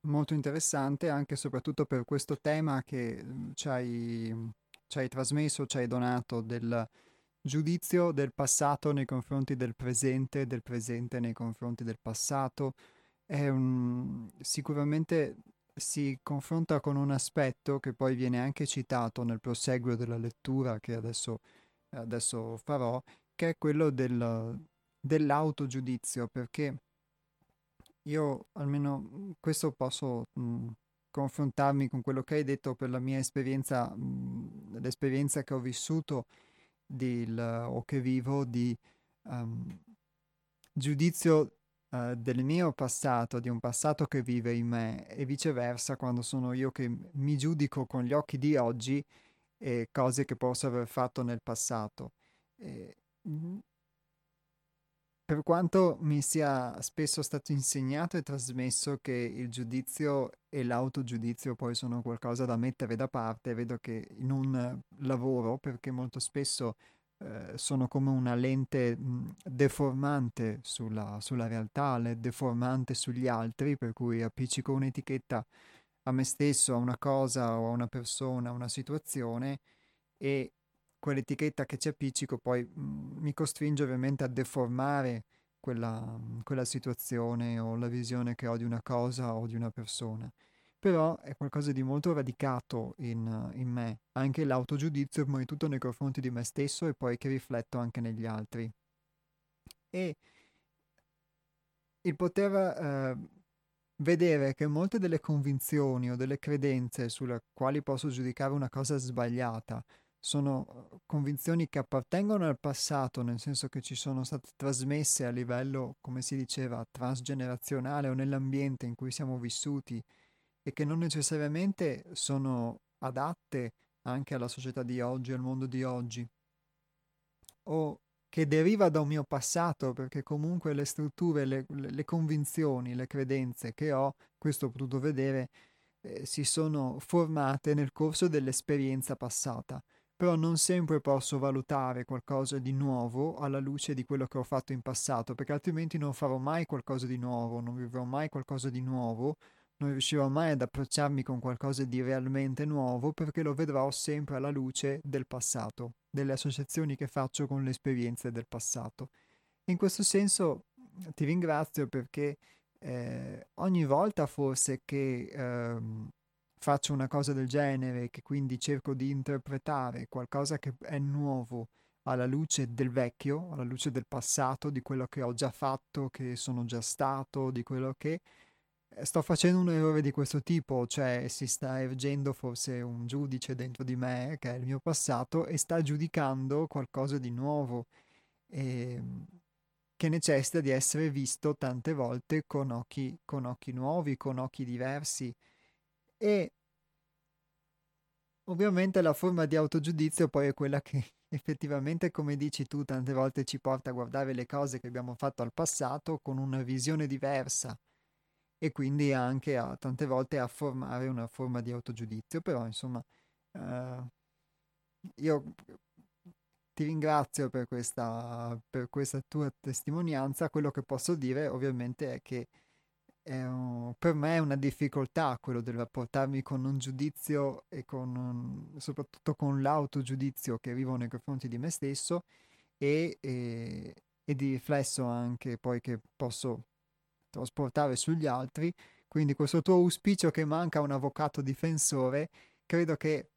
molto interessante anche e soprattutto per questo tema che mm, ci hai ci hai trasmesso, ci hai donato del giudizio del passato nei confronti del presente, del presente nei confronti del passato. Un, sicuramente si confronta con un aspetto che poi viene anche citato nel proseguio della lettura che adesso, adesso farò, che è quello del, dell'autogiudizio, perché io almeno questo posso mh, confrontarmi con quello che hai detto per la mia esperienza, mh, l'esperienza che ho vissuto del, o che vivo di um, giudizio uh, del mio passato, di un passato che vive in me e viceversa quando sono io che mi giudico con gli occhi di oggi e cose che posso aver fatto nel passato. E, per quanto mi sia spesso stato insegnato e trasmesso che il giudizio e l'autogiudizio poi sono qualcosa da mettere da parte, vedo che in un lavoro, perché molto spesso eh, sono come una lente mh, deformante sulla, sulla realtà, deformante sugli altri, per cui appiccico un'etichetta a me stesso, a una cosa o a una persona, a una situazione e quell'etichetta che ci appiccico poi mh, mm, mi costringe ovviamente a deformare quella, quella situazione o la visione che ho di una cosa o di una persona. Però è qualcosa di molto radicato in, in me, anche l'autogiudizio prima di tutto nei confronti di me stesso e poi che rifletto anche negli altri. E il poter eh, vedere che molte delle convinzioni o delle credenze sulle quali posso giudicare una cosa sbagliata sono uhm, convinzioni che appartengono al passato, nel senso che ci sono state trasmesse a livello, come si diceva, transgenerazionale o nell'ambiente in cui siamo vissuti e che non necessariamente sono adatte anche alla società di oggi, al mondo di oggi, o che deriva da un mio passato, perché comunque le strutture, le, le convinzioni, le credenze che ho, questo ho potuto vedere, eh, si sono formate nel corso dell'esperienza passata però non sempre posso valutare qualcosa di nuovo alla luce di quello che ho fatto in passato, perché altrimenti non farò mai qualcosa di nuovo, non vivrò mai qualcosa di nuovo, non riuscirò mai ad approcciarmi con qualcosa di realmente nuovo perché lo vedrò sempre alla luce del passato, delle associazioni che faccio con le esperienze del passato. In questo senso ti ringrazio perché eh, ogni volta forse che eh, faccio una cosa del genere, che quindi cerco di interpretare qualcosa che è nuovo alla luce del vecchio, alla luce del passato, di quello che ho già fatto, che sono già stato, di quello che eh, sto facendo un errore di questo tipo, cioè si sta ergendo forse un giudice dentro di me, che è il mio passato, e sta giudicando qualcosa di nuovo, e, ehm, che necessita di essere visto tante volte con occhi, con occhi nuovi, con occhi diversi. E ovviamente la forma di autogiudizio poi è quella che effettivamente, come dici tu, tante volte ci porta a guardare le cose che abbiamo fatto al passato con una visione diversa e quindi anche a, tante volte a formare una forma di autogiudizio, però insomma eh, io ti ringrazio per questa, per questa tua testimonianza, quello che posso dire ovviamente è che un, per me è una difficoltà quello del rapportarmi con un giudizio e con, soprattutto con l'autogiudizio che vivo nei confronti di me stesso e, e, e di riflesso anche poi che posso trasportare sugli altri. Quindi questo tuo auspicio che manca un avvocato difensore, credo che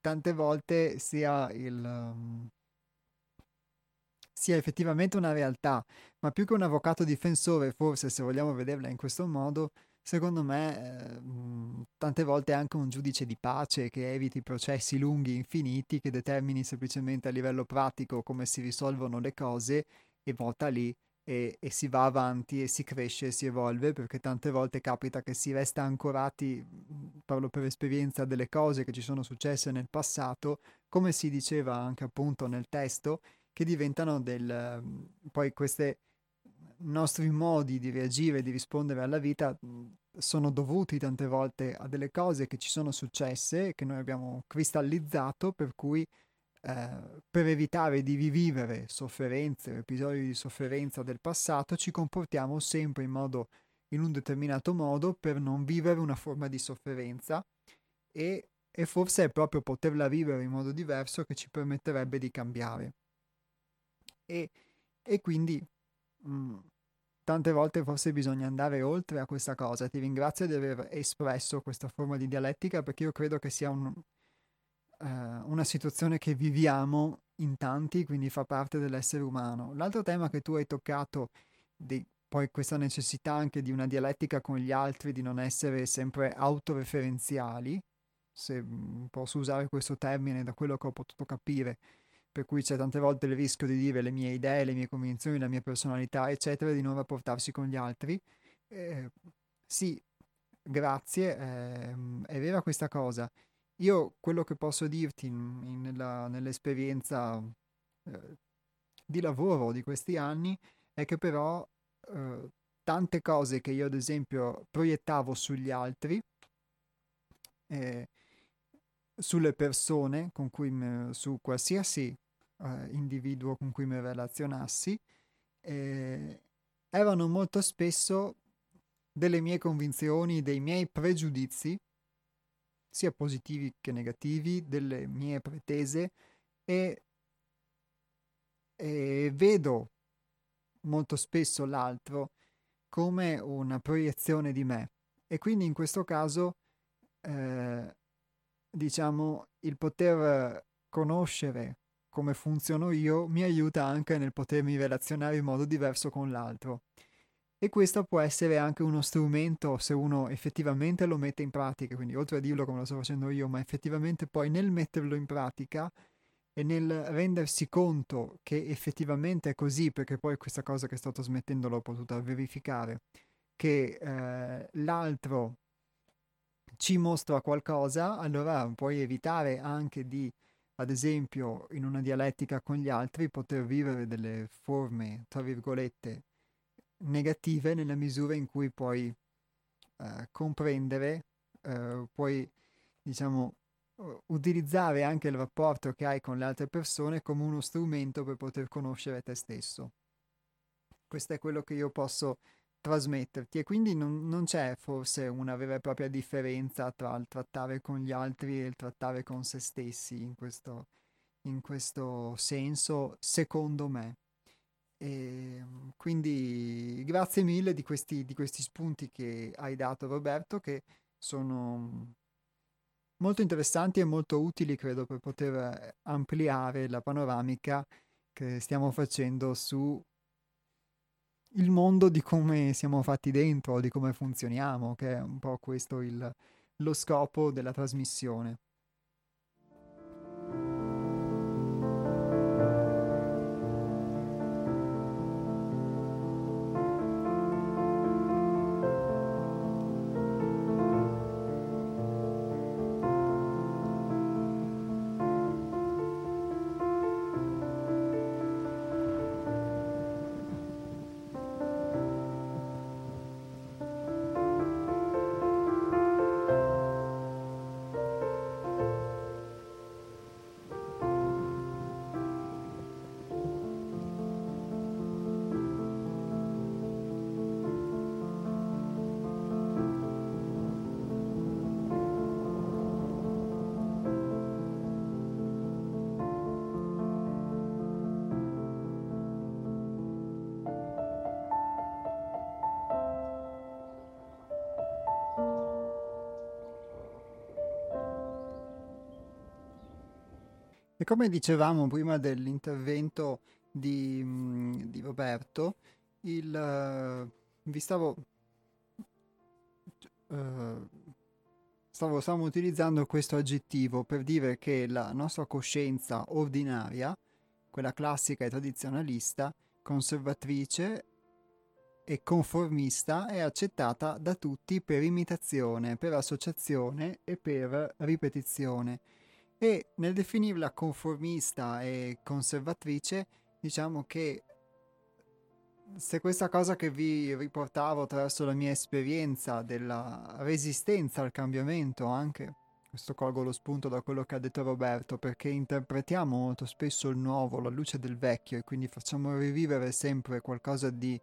tante volte sia il... Um, sia effettivamente una realtà, ma più che un avvocato difensore, forse se vogliamo vederla in questo modo, secondo me eh, tante volte è anche un giudice di pace che eviti processi lunghi, infiniti, che determini semplicemente a livello pratico come si risolvono le cose e vota lì e, e, si va avanti e si cresce e si evolve perché tante volte capita che si resta ancorati, parlo per esperienza, delle cose che ci sono successe nel passato, come si diceva anche appunto nel testo, che diventano del... poi questi nostri modi di reagire, di rispondere alla vita sono dovuti tante volte a delle cose che ci sono successe, che noi abbiamo cristallizzato, per cui eh, per evitare di rivivere sofferenze episodi di sofferenza del passato, ci comportiamo sempre in modo in un determinato modo per non vivere una forma di sofferenza e, e forse è proprio poterla vivere in modo diverso che ci permetterebbe di cambiare. E, e quindi mh, mm, tante volte forse bisogna andare oltre a questa cosa. Ti ringrazio di aver espresso questa forma di dialettica perché io credo che sia un, eh, una situazione che viviamo in tanti, quindi fa parte dell'essere umano. L'altro tema che tu hai toccato, di, poi questa necessità anche di una dialettica con gli altri, di non essere sempre autoreferenziali, se mm, posso usare questo termine da quello che ho potuto capire, per cui c'è tante volte il rischio di dire le mie idee, le mie convinzioni, la mia personalità, eccetera, di non rapportarsi con gli altri. Eh, sì, grazie, eh, è vera questa cosa. Io quello che posso dirti in, in, nella, nell'esperienza eh, di lavoro di questi anni è che però eh, tante cose che io ad esempio proiettavo sugli altri, eh, sulle persone con cui su qualsiasi eh, individuo con cui mi relazionassi, eh, erano molto spesso delle mie convinzioni, dei miei pregiudizi sia positivi che negativi, delle mie pretese e, e vedo molto spesso l'altro come una proiezione di me. E quindi in questo caso eh, diciamo il poter conoscere come funziono io mi aiuta anche nel potermi relazionare in modo diverso con l'altro. E questo può essere anche uno strumento se uno effettivamente lo mette in pratica, quindi oltre a dirlo come lo sto facendo io, ma effettivamente poi nel metterlo in pratica e nel rendersi conto che effettivamente è così, perché poi questa cosa che sto trasmettendo l'ho potuta verificare, che eh, l'altro ci mostra qualcosa, allora puoi evitare anche di, ad esempio, in una dialettica con gli altri, poter vivere delle forme, tra virgolette, negative nella misura in cui puoi uh, comprendere, uh, puoi diciamo utilizzare anche il rapporto che hai con le altre persone come uno strumento per poter conoscere te stesso. Questo è quello che io posso trasmetterti e quindi non, non c'è forse una vera e propria differenza tra il trattare con gli altri e il trattare con se stessi in questo, in questo senso, secondo me. E ehm, quindi grazie mille di questi, di questi spunti che hai dato Roberto che sono molto interessanti e molto utili, credo, per poter eh, ampliare la panoramica che stiamo facendo su il mondo di come siamo fatti dentro, di come funzioniamo, che è un po' questo il, lo scopo della trasmissione. Come dicevamo prima dell'intervento di, mm, di Roberto, il, eh, vi stavo, eh, stavo, stavo utilizzando questo aggettivo per dire che la nostra coscienza ordinaria, quella classica e tradizionalista, conservatrice e conformista, è accettata da tutti per imitazione, per associazione e per ripetizione e nel definirla conformista e conservatrice, diciamo che se questa cosa che vi riportavo attraverso la mia esperienza della resistenza al cambiamento anche, questo colgo lo spunto da quello che ha detto Roberto, perché interpretiamo molto spesso il nuovo, la luce del vecchio e quindi facciamo rivivere sempre qualcosa di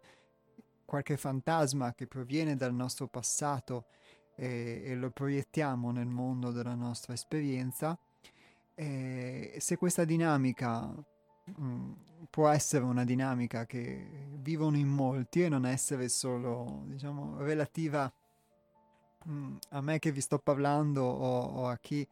qualche fantasma che proviene dal nostro passato e, e lo proiettiamo nel mondo della nostra esperienza e se questa dinamica mh, mm, può essere una dinamica che vivono in molti e non essere solo, diciamo, relativa mh, mm, a me che vi sto parlando o, o a chi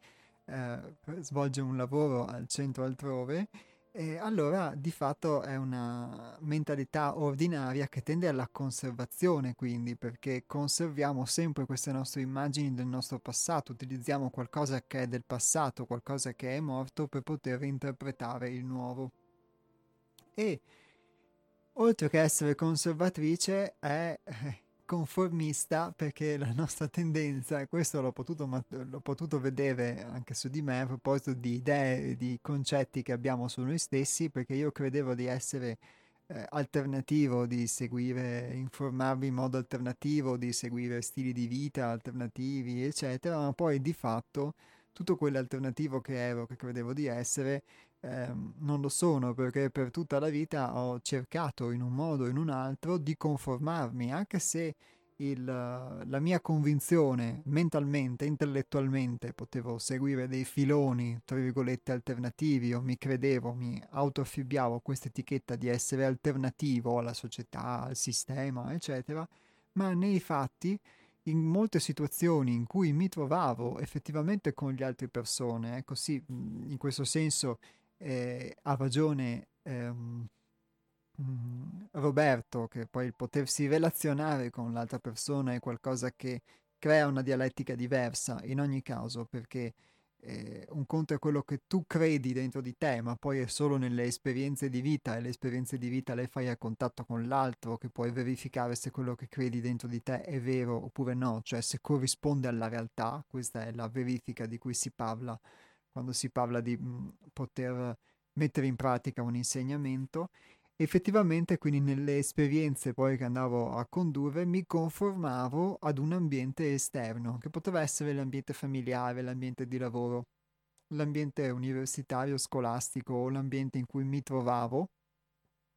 eh, svolge un lavoro al centro altrove, e allora di fatto è una mentalità ordinaria che tende alla conservazione, quindi perché conserviamo sempre queste nostre immagini del nostro passato, utilizziamo qualcosa che è del passato, qualcosa che è morto per poter interpretare il nuovo. E oltre che essere conservatrice è eh, conformista perché la nostra tendenza, e questo l'ho potuto, l'ho potuto vedere anche su di me a proposito di idee e di concetti che abbiamo su noi stessi, perché io credevo di essere eh, alternativo, di seguire, informarmi in modo alternativo, di seguire stili di vita alternativi, eccetera, ma poi di fatto tutto quell'alternativo che ero, che credevo di essere, eh, non lo sono perché per tutta la vita ho cercato in un modo o in un altro di conformarmi, anche se il, la mia convinzione mentalmente, intellettualmente, potevo seguire dei filoni, tra virgolette, alternativi o mi credevo, mi autoaffibbiavo questa etichetta di essere alternativo alla società, al sistema, eccetera, ma nei fatti in molte situazioni in cui mi trovavo effettivamente con le altre persone, ecco sì, in questo senso eh, ha ragione ehm, mm, Roberto, che poi il potersi relazionare con l'altra persona è qualcosa che crea una dialettica diversa in ogni caso, perché eh, un conto è quello che tu credi dentro di te, ma poi è solo nelle esperienze di vita e le esperienze di vita le fai a contatto con l'altro che puoi verificare se quello che credi dentro di te è vero oppure no, cioè se corrisponde alla realtà, questa è la verifica di cui si parla quando si parla di mh, mm, poter mettere in pratica un insegnamento. Effettivamente, quindi, nelle esperienze poi che andavo a condurre, mi conformavo ad un ambiente esterno, che poteva essere l'ambiente familiare, l'ambiente di lavoro, l'ambiente universitario, scolastico o l'ambiente in cui mi trovavo,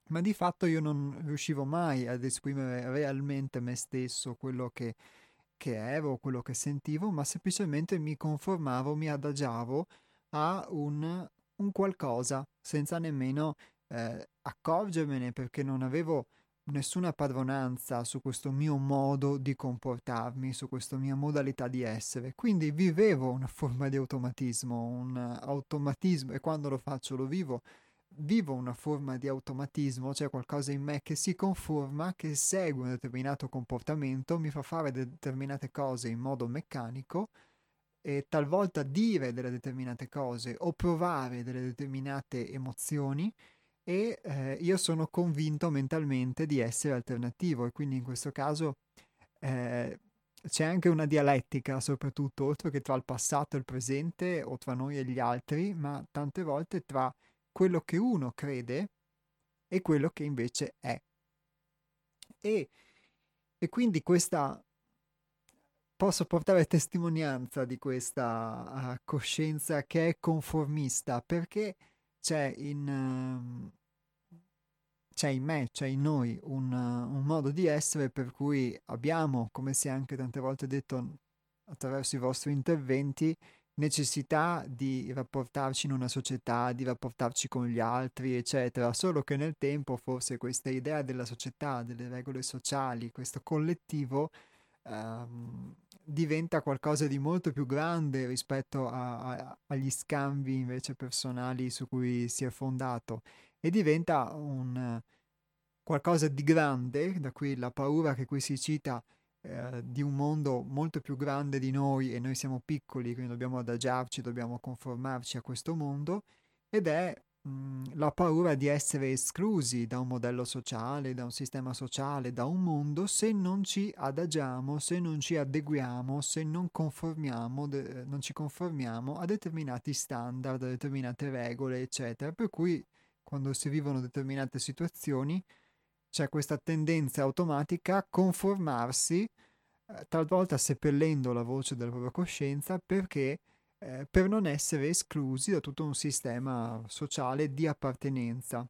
ma di fatto io non riuscivo mai ad esprimere realmente me stesso, quello che che ero, quello che sentivo, ma semplicemente mi conformavo, mi adagiavo a un, un qualcosa senza nemmeno eh, accorgermene perché non avevo nessuna padronanza su questo mio modo di comportarmi, su questa mia modalità di essere. Quindi vivevo una forma di automatismo, un automatismo e quando lo faccio lo vivo vivo una forma di automatismo, c'è qualcosa in me che si conforma, che segue un determinato comportamento, mi fa fare determinate cose in modo meccanico e talvolta dire delle determinate cose o provare delle determinate emozioni e eh, io sono convinto mentalmente di essere alternativo e quindi in questo caso eh, c'è anche una dialettica soprattutto oltre che tra il passato e il presente o tra noi e gli altri, ma tante volte tra quello che uno crede e quello che invece è. E, e quindi questa posso portare testimonianza di questa uh, coscienza che è conformista? Perché c'è in, uh, c'è in me, c'è in noi un, uh, un, modo di essere per cui abbiamo, come si è anche tante volte detto attraverso i vostri interventi, necessità di rapportarci in una società, di rapportarci con gli altri, eccetera, solo che nel tempo forse questa idea della società, delle regole sociali, questo collettivo ehm, diventa qualcosa di molto più grande rispetto a, a, agli scambi invece personali su cui si è fondato e diventa un qualcosa di grande, da qui la paura che qui si cita eh, di un mondo molto più grande di noi e noi siamo piccoli, quindi dobbiamo adagiarci, dobbiamo conformarci a questo mondo ed è mm, la paura di essere esclusi da un modello sociale, da un sistema sociale, da un mondo se non ci adagiamo, se non ci adeguiamo, se non conformiamo, de- non ci conformiamo a determinati standard, a determinate regole, eccetera. Per cui quando si vivono determinate situazioni c'è questa tendenza automatica a conformarsi, eh, talvolta seppellendo la voce della propria coscienza, perché eh, per non essere esclusi da tutto un sistema sociale di appartenenza.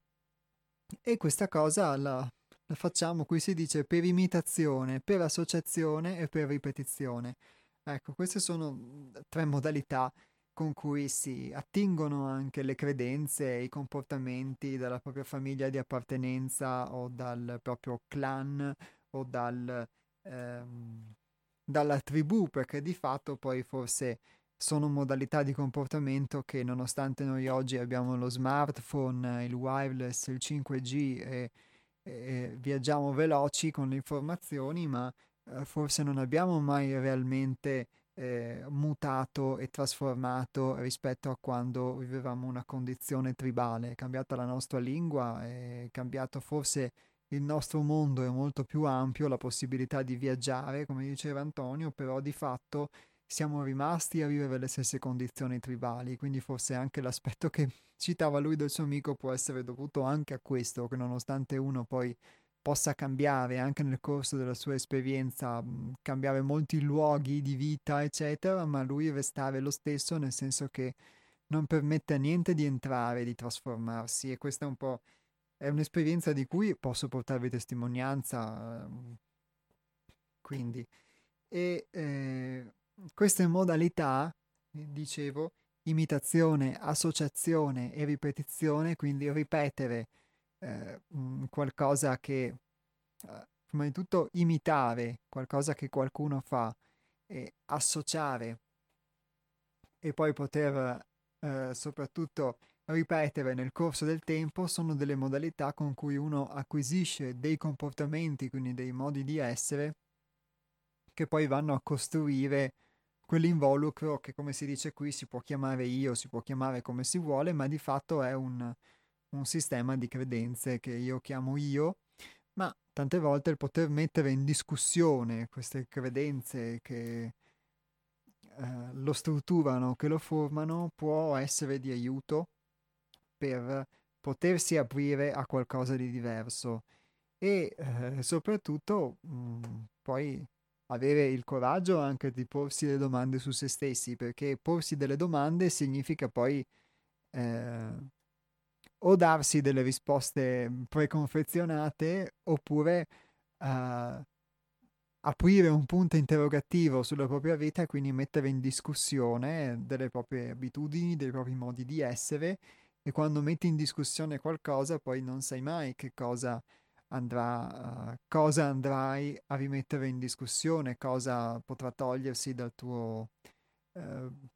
E questa cosa la, la facciamo, qui si dice, per imitazione, per associazione e per ripetizione. Ecco, queste sono tre modalità con cui si attingono anche le credenze e i comportamenti dalla propria famiglia di appartenenza o dal proprio clan o dal, ehm, dalla tribù, perché di fatto poi forse sono modalità di comportamento che nonostante noi oggi abbiamo lo smartphone, il wireless, il 5G e, e viaggiamo veloci con le informazioni, ma eh, forse non abbiamo mai realmente eh, mutato e trasformato rispetto a quando vivevamo una condizione tribale. È cambiata la nostra lingua, è cambiato forse il nostro mondo è molto più ampio, la possibilità di viaggiare, come diceva Antonio, però di fatto siamo rimasti a vivere le stesse condizioni tribali, quindi forse anche l'aspetto che citava lui del suo amico può essere dovuto anche a questo, che nonostante uno poi possa cambiare anche nel corso della sua esperienza, mhmm, cambiare molti luoghi di vita, eccetera, ma lui restare lo stesso nel senso che non permette a niente di entrare, di trasformarsi e questa è un po' è un'esperienza di cui posso portarvi testimonianza. Ehm, quindi, e eh, queste modalità, dicevo, imitazione, associazione e ripetizione, quindi ripetere eh, qualcosa che, eh, prima di tutto, imitare qualcosa che qualcuno fa e associare e poi poter eh, soprattutto ripetere nel corso del tempo sono delle modalità con cui uno acquisisce dei comportamenti, quindi dei modi di essere che poi vanno a costruire quell'involucro che come si dice qui si può chiamare io, si può chiamare come si vuole, ma di fatto è un, un sistema di credenze che io chiamo io, ma tante volte il poter mettere in discussione queste credenze che eh, lo strutturano, che lo formano, può essere di aiuto per potersi aprire a qualcosa di diverso. E eh, soprattutto mh, mm, poi avere il coraggio anche di porsi le domande su se stessi, perché porsi delle domande significa poi eh, o darsi delle risposte preconfezionate oppure uh, aprire un punto interrogativo sulla propria vita e quindi mettere in discussione delle proprie abitudini, dei propri modi di essere e quando metti in discussione qualcosa poi non sai mai che cosa andrà, uh, cosa andrai a rimettere in discussione, cosa potrà togliersi dal tuo uh,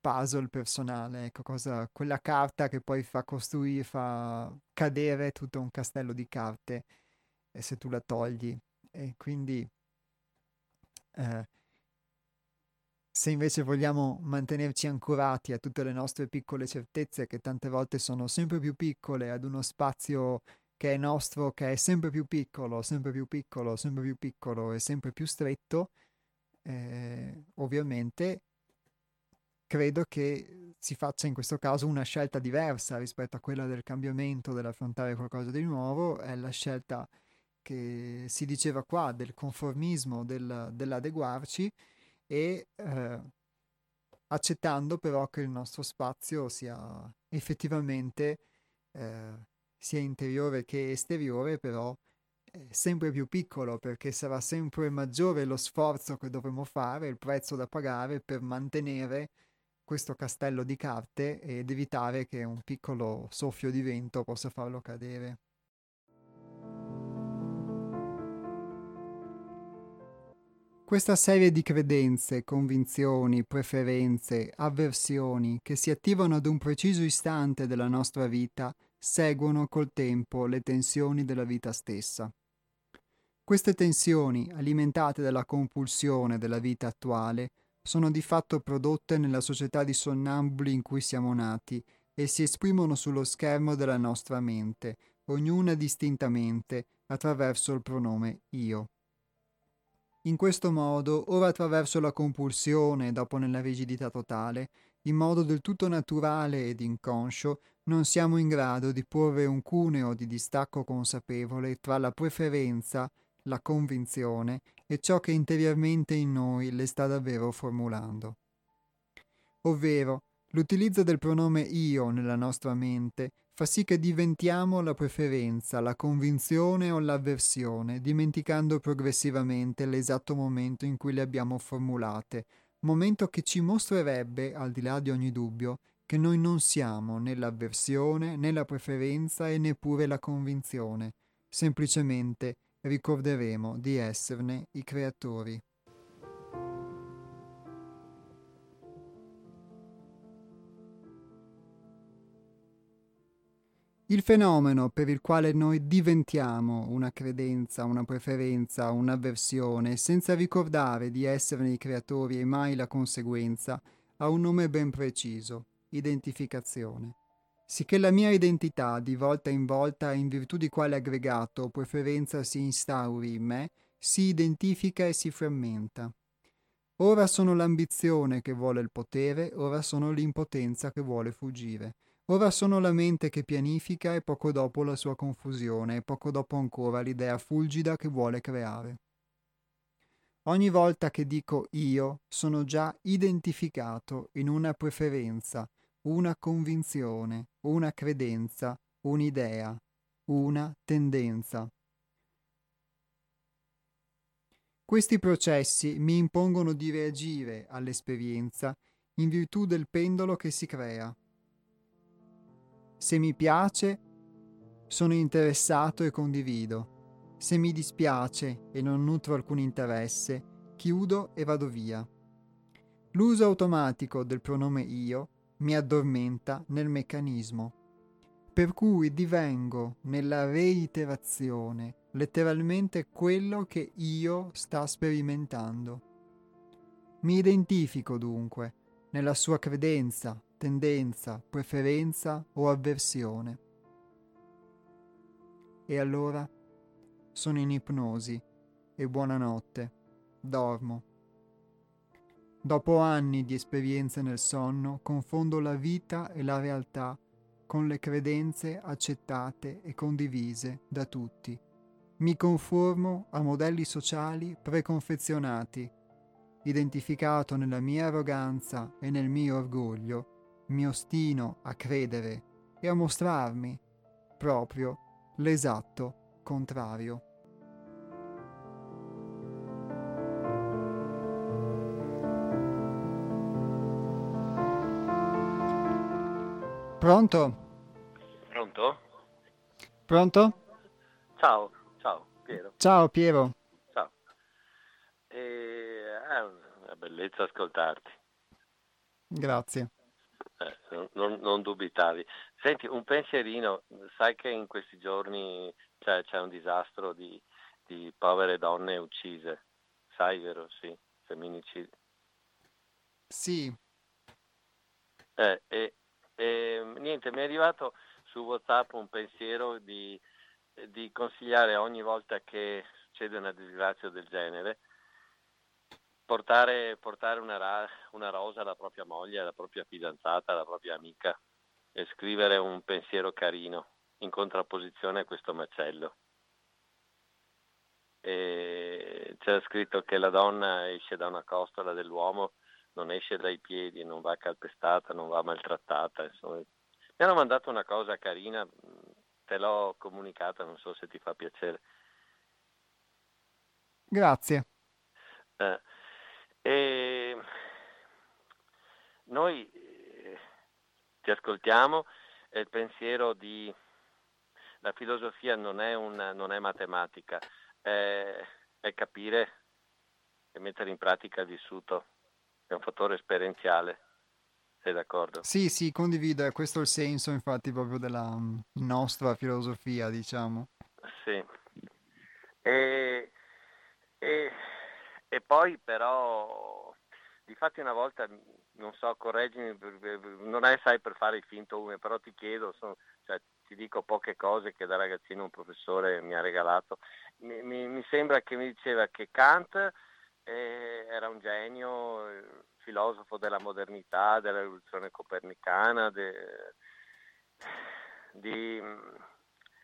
puzzle personale, ecco, cosa, quella carta che poi fa costruire, fa cadere tutto un castello di carte e se tu la togli. E quindi uh, se invece vogliamo mantenerci ancorati a tutte le nostre piccole certezze, che tante volte sono sempre più piccole, ad uno spazio che è nostro, che è sempre più piccolo, sempre più piccolo, sempre più piccolo e sempre più stretto, eh, ovviamente credo che si faccia in questo caso una scelta diversa rispetto a quella del cambiamento, dell'affrontare qualcosa di nuovo, è la scelta che si diceva qua del conformismo, del, dell'adeguarci e eh, accettando però che il nostro spazio sia effettivamente eh, sia interiore che esteriore, però sempre più piccolo perché sarà sempre maggiore lo sforzo che dovremo fare, il prezzo da pagare per mantenere questo castello di carte ed evitare che un piccolo soffio di vento possa farlo cadere. Questa serie di credenze, convinzioni, preferenze, avversioni che si attivano ad un preciso istante della nostra vita seguono col tempo le tensioni della vita stessa. Queste tensioni, alimentate dalla compulsione della vita attuale, sono di fatto prodotte nella società di sonnambuli in cui siamo nati e si esprimono sullo schermo della nostra mente, ognuna distintamente, attraverso il pronome io. In questo modo, ora attraverso la compulsione, dopo nella rigidità totale, in modo del tutto naturale ed inconscio, non siamo in grado di porre un cuneo di distacco consapevole tra la preferenza, la convinzione e ciò che interiormente in noi le sta davvero formulando. Ovvero, l'utilizzo del pronome io nella nostra mente fa sì che diventiamo la preferenza, la convinzione o l'avversione, dimenticando progressivamente l'esatto momento in cui le abbiamo formulate, momento che ci mostrerebbe, al di là di ogni dubbio, che noi non siamo né l'avversione, né la preferenza e neppure la convinzione, semplicemente ricorderemo di esserne i creatori. Il fenomeno per il quale noi diventiamo una credenza, una preferenza, un'avversione, senza ricordare di esserne i creatori e mai la conseguenza, ha un nome ben preciso, identificazione. Sicché la mia identità, di volta in volta, in virtù di quale aggregato o preferenza si instauri in me, si identifica e si frammenta. Ora sono l'ambizione che vuole il potere, ora sono l'impotenza che vuole fuggire. Ora sono la mente che pianifica e poco dopo la sua confusione e poco dopo ancora l'idea fulgida che vuole creare. Ogni volta che dico io sono già identificato in una preferenza, una convinzione, una credenza, un'idea, una tendenza. Questi processi mi impongono di reagire all'esperienza in virtù del pendolo che si crea. Se mi piace, sono interessato e condivido. Se mi dispiace e non nutro alcun interesse, chiudo e vado via. L'uso automatico del pronome io mi addormenta nel meccanismo, per cui divengo nella reiterazione letteralmente quello che io sta sperimentando. Mi identifico dunque nella sua credenza, tendenza, preferenza o avversione. E allora sono in ipnosi e buonanotte, dormo. Dopo anni di esperienze nel sonno, confondo la vita e la realtà con le credenze accettate e condivise da tutti. Mi conformo a modelli sociali preconfezionati. Identificato nella mia arroganza e nel mio orgoglio, mi ostino a credere e a mostrarmi proprio l'esatto contrario. Pronto? Pronto? Pronto? Ciao, Ciao Piero. Ciao Piero. Ciao. E, è una bellezza ascoltarti. Grazie. Eh, non, non, dubitavi. Senti, un pensierino, sai che in questi giorni c'è, c'è un disastro di, di, povere donne uccise, sai vero? Sì, femminicidi. Sì. Eh, e, e, niente, mi è arrivato su WhatsApp un pensiero di, di consigliare ogni volta che succede una disgrazia del genere, portare, portare una, una, rosa alla propria moglie, alla propria fidanzata, alla propria amica e scrivere un pensiero carino in contrapposizione a questo macello. E c'era scritto che la donna esce da una costola dell'uomo, non esce dai piedi, non va calpestata, non va maltrattata. Insomma. Mi hanno mandato una cosa carina, te l'ho comunicata, non so se ti fa piacere. Grazie. Eh, e noi eh, ti ascoltiamo e il pensiero di la filosofia non è, una, non è matematica, è, è capire e mettere in pratica il vissuto, è un fattore esperienziale. Sei d'accordo? Sì, sì, condivido, è questo il senso infatti proprio della mm, nostra filosofia, diciamo. Sì. E poi però, difatti una volta, non so, correggimi, non è sai per fare il finto ume, però ti chiedo, sono, cioè, ti dico poche cose che da ragazzino un professore mi ha regalato. Mi, mi, mi sembra che mi diceva che Kant eh, era un genio, eh, filosofo della modernità, della rivoluzione copernicana, de, di mh, mm,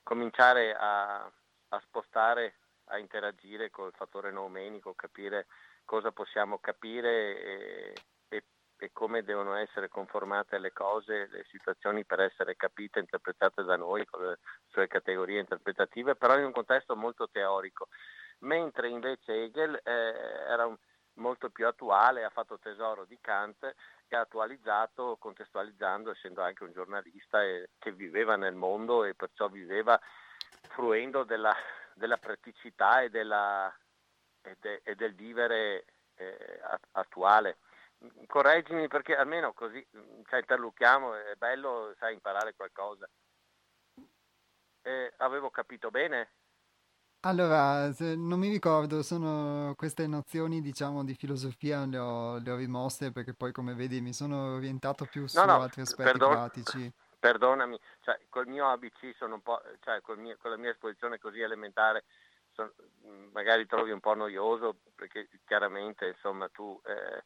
cominciare a, a, spostare, a interagire col fattore noumenico, capire cosa possiamo capire e, e come devono essere conformate le cose, le situazioni per essere capite, interpretate da noi con le sue categorie interpretative, però in un contesto molto teorico, mentre invece Hegel eh, era un, molto più attuale, ha fatto tesoro di Kant e ha attualizzato, contestualizzando, essendo anche un giornalista e, che viveva nel mondo e perciò viveva fruendo della, della praticità e, della, e, de, e del vivere eh, attuale correggimi perché almeno così cioè, interlochiamo, è bello, sai, imparare qualcosa. Eh, avevo capito bene? Allora, non mi ricordo, sono queste nozioni, diciamo, di filosofia le ho, le ho rimosse perché poi, come vedi, mi sono orientato più su no, no, altri aspetti perdon- pratici. Perdonami, cioè, col mio ABC sono un po', cioè, mio, con la mia esposizione così elementare, son, magari trovi un po' noioso perché chiaramente, insomma, tu... Eh,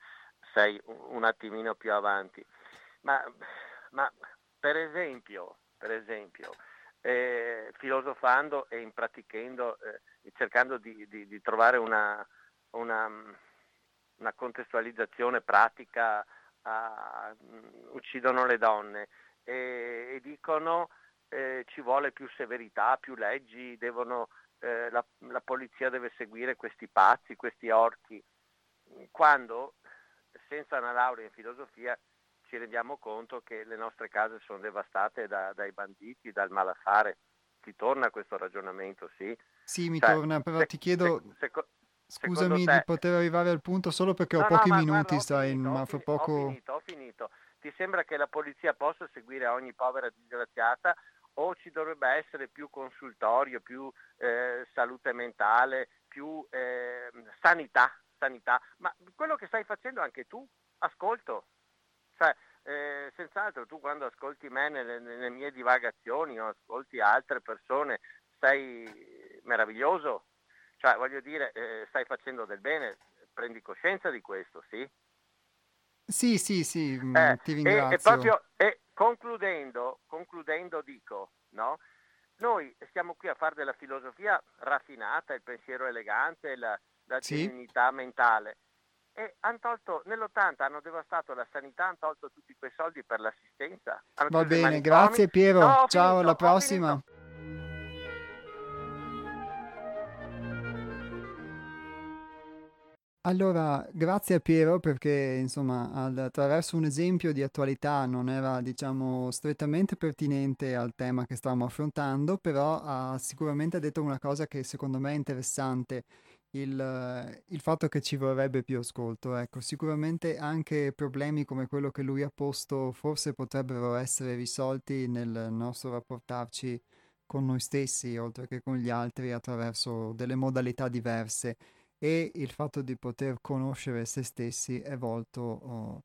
sei un attimino più avanti. Ma, ma per esempio, per esempio eh, filosofando e impratichendo, eh, cercando di, di, di trovare una, una, una, contestualizzazione pratica, a, uccidono le donne e, e dicono eh, ci vuole più severità, più leggi, devono, eh, la, la polizia deve seguire questi pazzi, questi orchi, quando senza una laurea in filosofia ci rendiamo conto che le nostre case sono devastate da, dai banditi, dal malaffare. Ti torna questo ragionamento, sì? Sì, mi cioè, torna, però se, ti chiedo... Se, se, Scusami te... di poter arrivare al punto solo perché no, ho pochi no, ma, minuti, guarda, sai, finito, ma fra poco... Ho finito, ho finito. Ti sembra che la polizia possa seguire ogni povera disgraziata o ci dovrebbe essere più consultorio, più eh, salute mentale, più eh, sanità sanità, ma quello che stai facendo anche tu, ascolto. Cioè, eh, senz'altro tu quando ascolti me nelle, nelle, mie divagazioni o ascolti altre persone sei meraviglioso, cioè voglio dire eh, stai facendo del bene, prendi coscienza di questo, sì? Sì, sì, sì, mm, eh, ti ringrazio. E, e, proprio, e concludendo, concludendo dico, no? Noi stiamo qui a fare della filosofia raffinata, il pensiero elegante, la, la sì. mentale. E hanno tolto, nell'80 hanno devastato la sanità, hanno tolto tutti quei soldi per l'assistenza. Va bene, grazie Piero, no, ciao, finito, alla prossima. Allora, grazie a Piero perché, insomma, attraverso un esempio di attualità non era, diciamo, strettamente pertinente al tema che stavamo affrontando, però ha sicuramente detto una cosa che secondo me è interessante, il, il fatto che ci vorrebbe più ascolto. Ecco, sicuramente anche problemi come quello che lui ha posto forse potrebbero essere risolti nel nostro rapportarci con noi stessi, oltre che con gli altri, attraverso delle modalità diverse e il fatto di poter conoscere se stessi è volto, oh,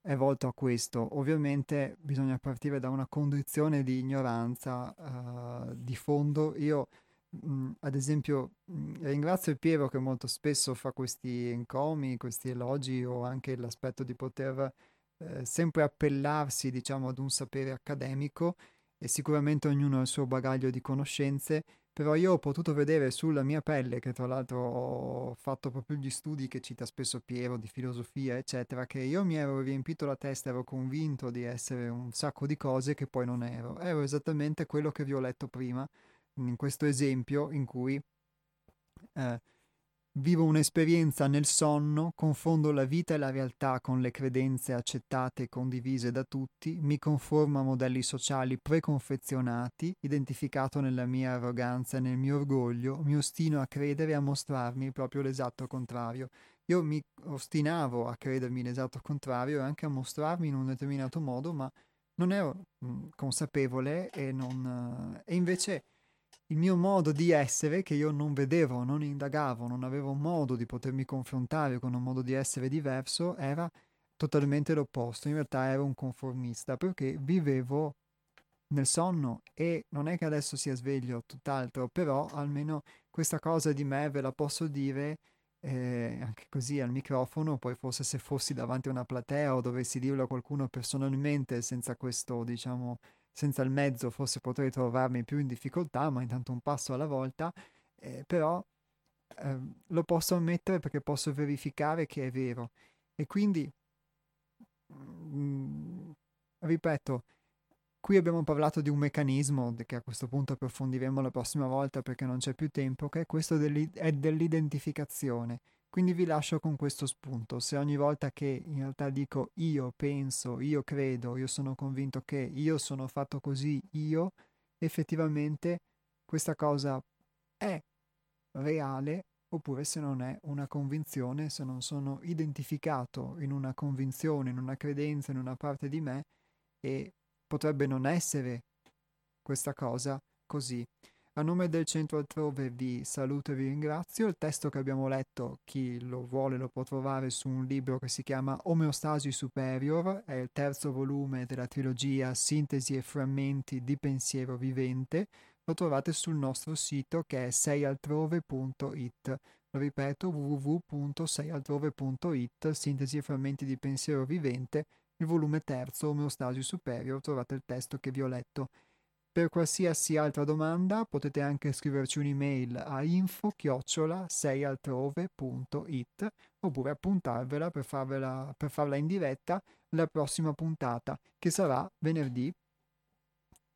è volto a questo. Ovviamente bisogna partire da una condizione di ignoranza uh, di fondo. Io, mh, mm, ad esempio, mh, mm, ringrazio Piero che molto spesso fa questi encomi, questi elogi o anche l'aspetto di poter eh, sempre appellarsi, diciamo, ad un sapere accademico e sicuramente ognuno ha il suo bagaglio di conoscenze però io ho potuto vedere sulla mia pelle, che tra l'altro ho fatto proprio gli studi che cita spesso Piero di filosofia, eccetera, che io mi ero riempito la testa, ero convinto di essere un sacco di cose che poi non ero. Ero esattamente quello che vi ho letto prima, in questo esempio in cui eh, Vivo un'esperienza nel sonno, confondo la vita e la realtà con le credenze accettate e condivise da tutti, mi conformo a modelli sociali preconfezionati, identificato nella mia arroganza e nel mio orgoglio, mi ostino a credere e a mostrarmi proprio l'esatto contrario. Io mi ostinavo a credermi l'esatto contrario e anche a mostrarmi in un determinato modo, ma non ero mh, consapevole e, non, uh, e invece il mio modo di essere che io non vedevo, non indagavo, non avevo modo di potermi confrontare con un modo di essere diverso, era totalmente l'opposto. In realtà ero un conformista perché vivevo nel sonno e non è che adesso sia sveglio, tutt'altro, però almeno questa cosa di me ve la posso dire eh, anche così al microfono, poi forse se fossi davanti a una platea o dovessi dirlo a qualcuno personalmente senza questo, diciamo, senza il mezzo forse potrei trovarmi più in difficoltà, ma intanto un passo alla volta, eh, però eh, lo posso ammettere perché posso verificare che è vero. E quindi, mh, mm, ripeto, qui abbiamo parlato di un meccanismo che a questo punto approfondiremo la prossima volta perché non c'è più tempo, che è questo dell'identificazione. Quindi vi lascio con questo spunto. Se ogni volta che in realtà dico io penso, io credo, io sono convinto che, io sono fatto così, io, effettivamente questa cosa è reale oppure se non è una convinzione, se non sono identificato in una convinzione, in una credenza, in una parte di me e potrebbe non essere questa cosa così. A nome del centro altrove vi saluto e vi ringrazio. Il testo che abbiamo letto, chi lo vuole lo può trovare su un libro che si chiama Omeostasi Superior, è il terzo volume della trilogia Sintesi e frammenti di pensiero vivente. Lo trovate sul nostro sito che è seialtrove.it. Lo ripeto, www.seialtrove.it, Sintesi e frammenti di pensiero vivente, il volume terzo, Omeostasi Superior, trovate il testo che vi ho letto. Per qualsiasi altra domanda potete anche scriverci un'email a info-seialtrove.it oppure appuntarvela per, farvela, per farla in diretta la prossima puntata che sarà venerdì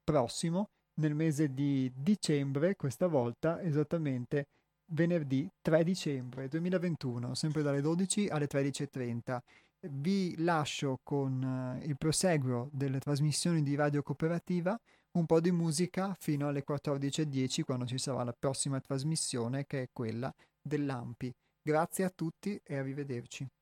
prossimo nel mese di dicembre, questa volta esattamente venerdì 3 dicembre 2021, sempre dalle 12 alle 13.30. Vi lascio con uh, il proseguo delle trasmissioni di Radio Cooperativa un po' di musica fino alle 14.10 quando ci sarà la prossima trasmissione che è quella dell'Ampi. Grazie a tutti e arrivederci.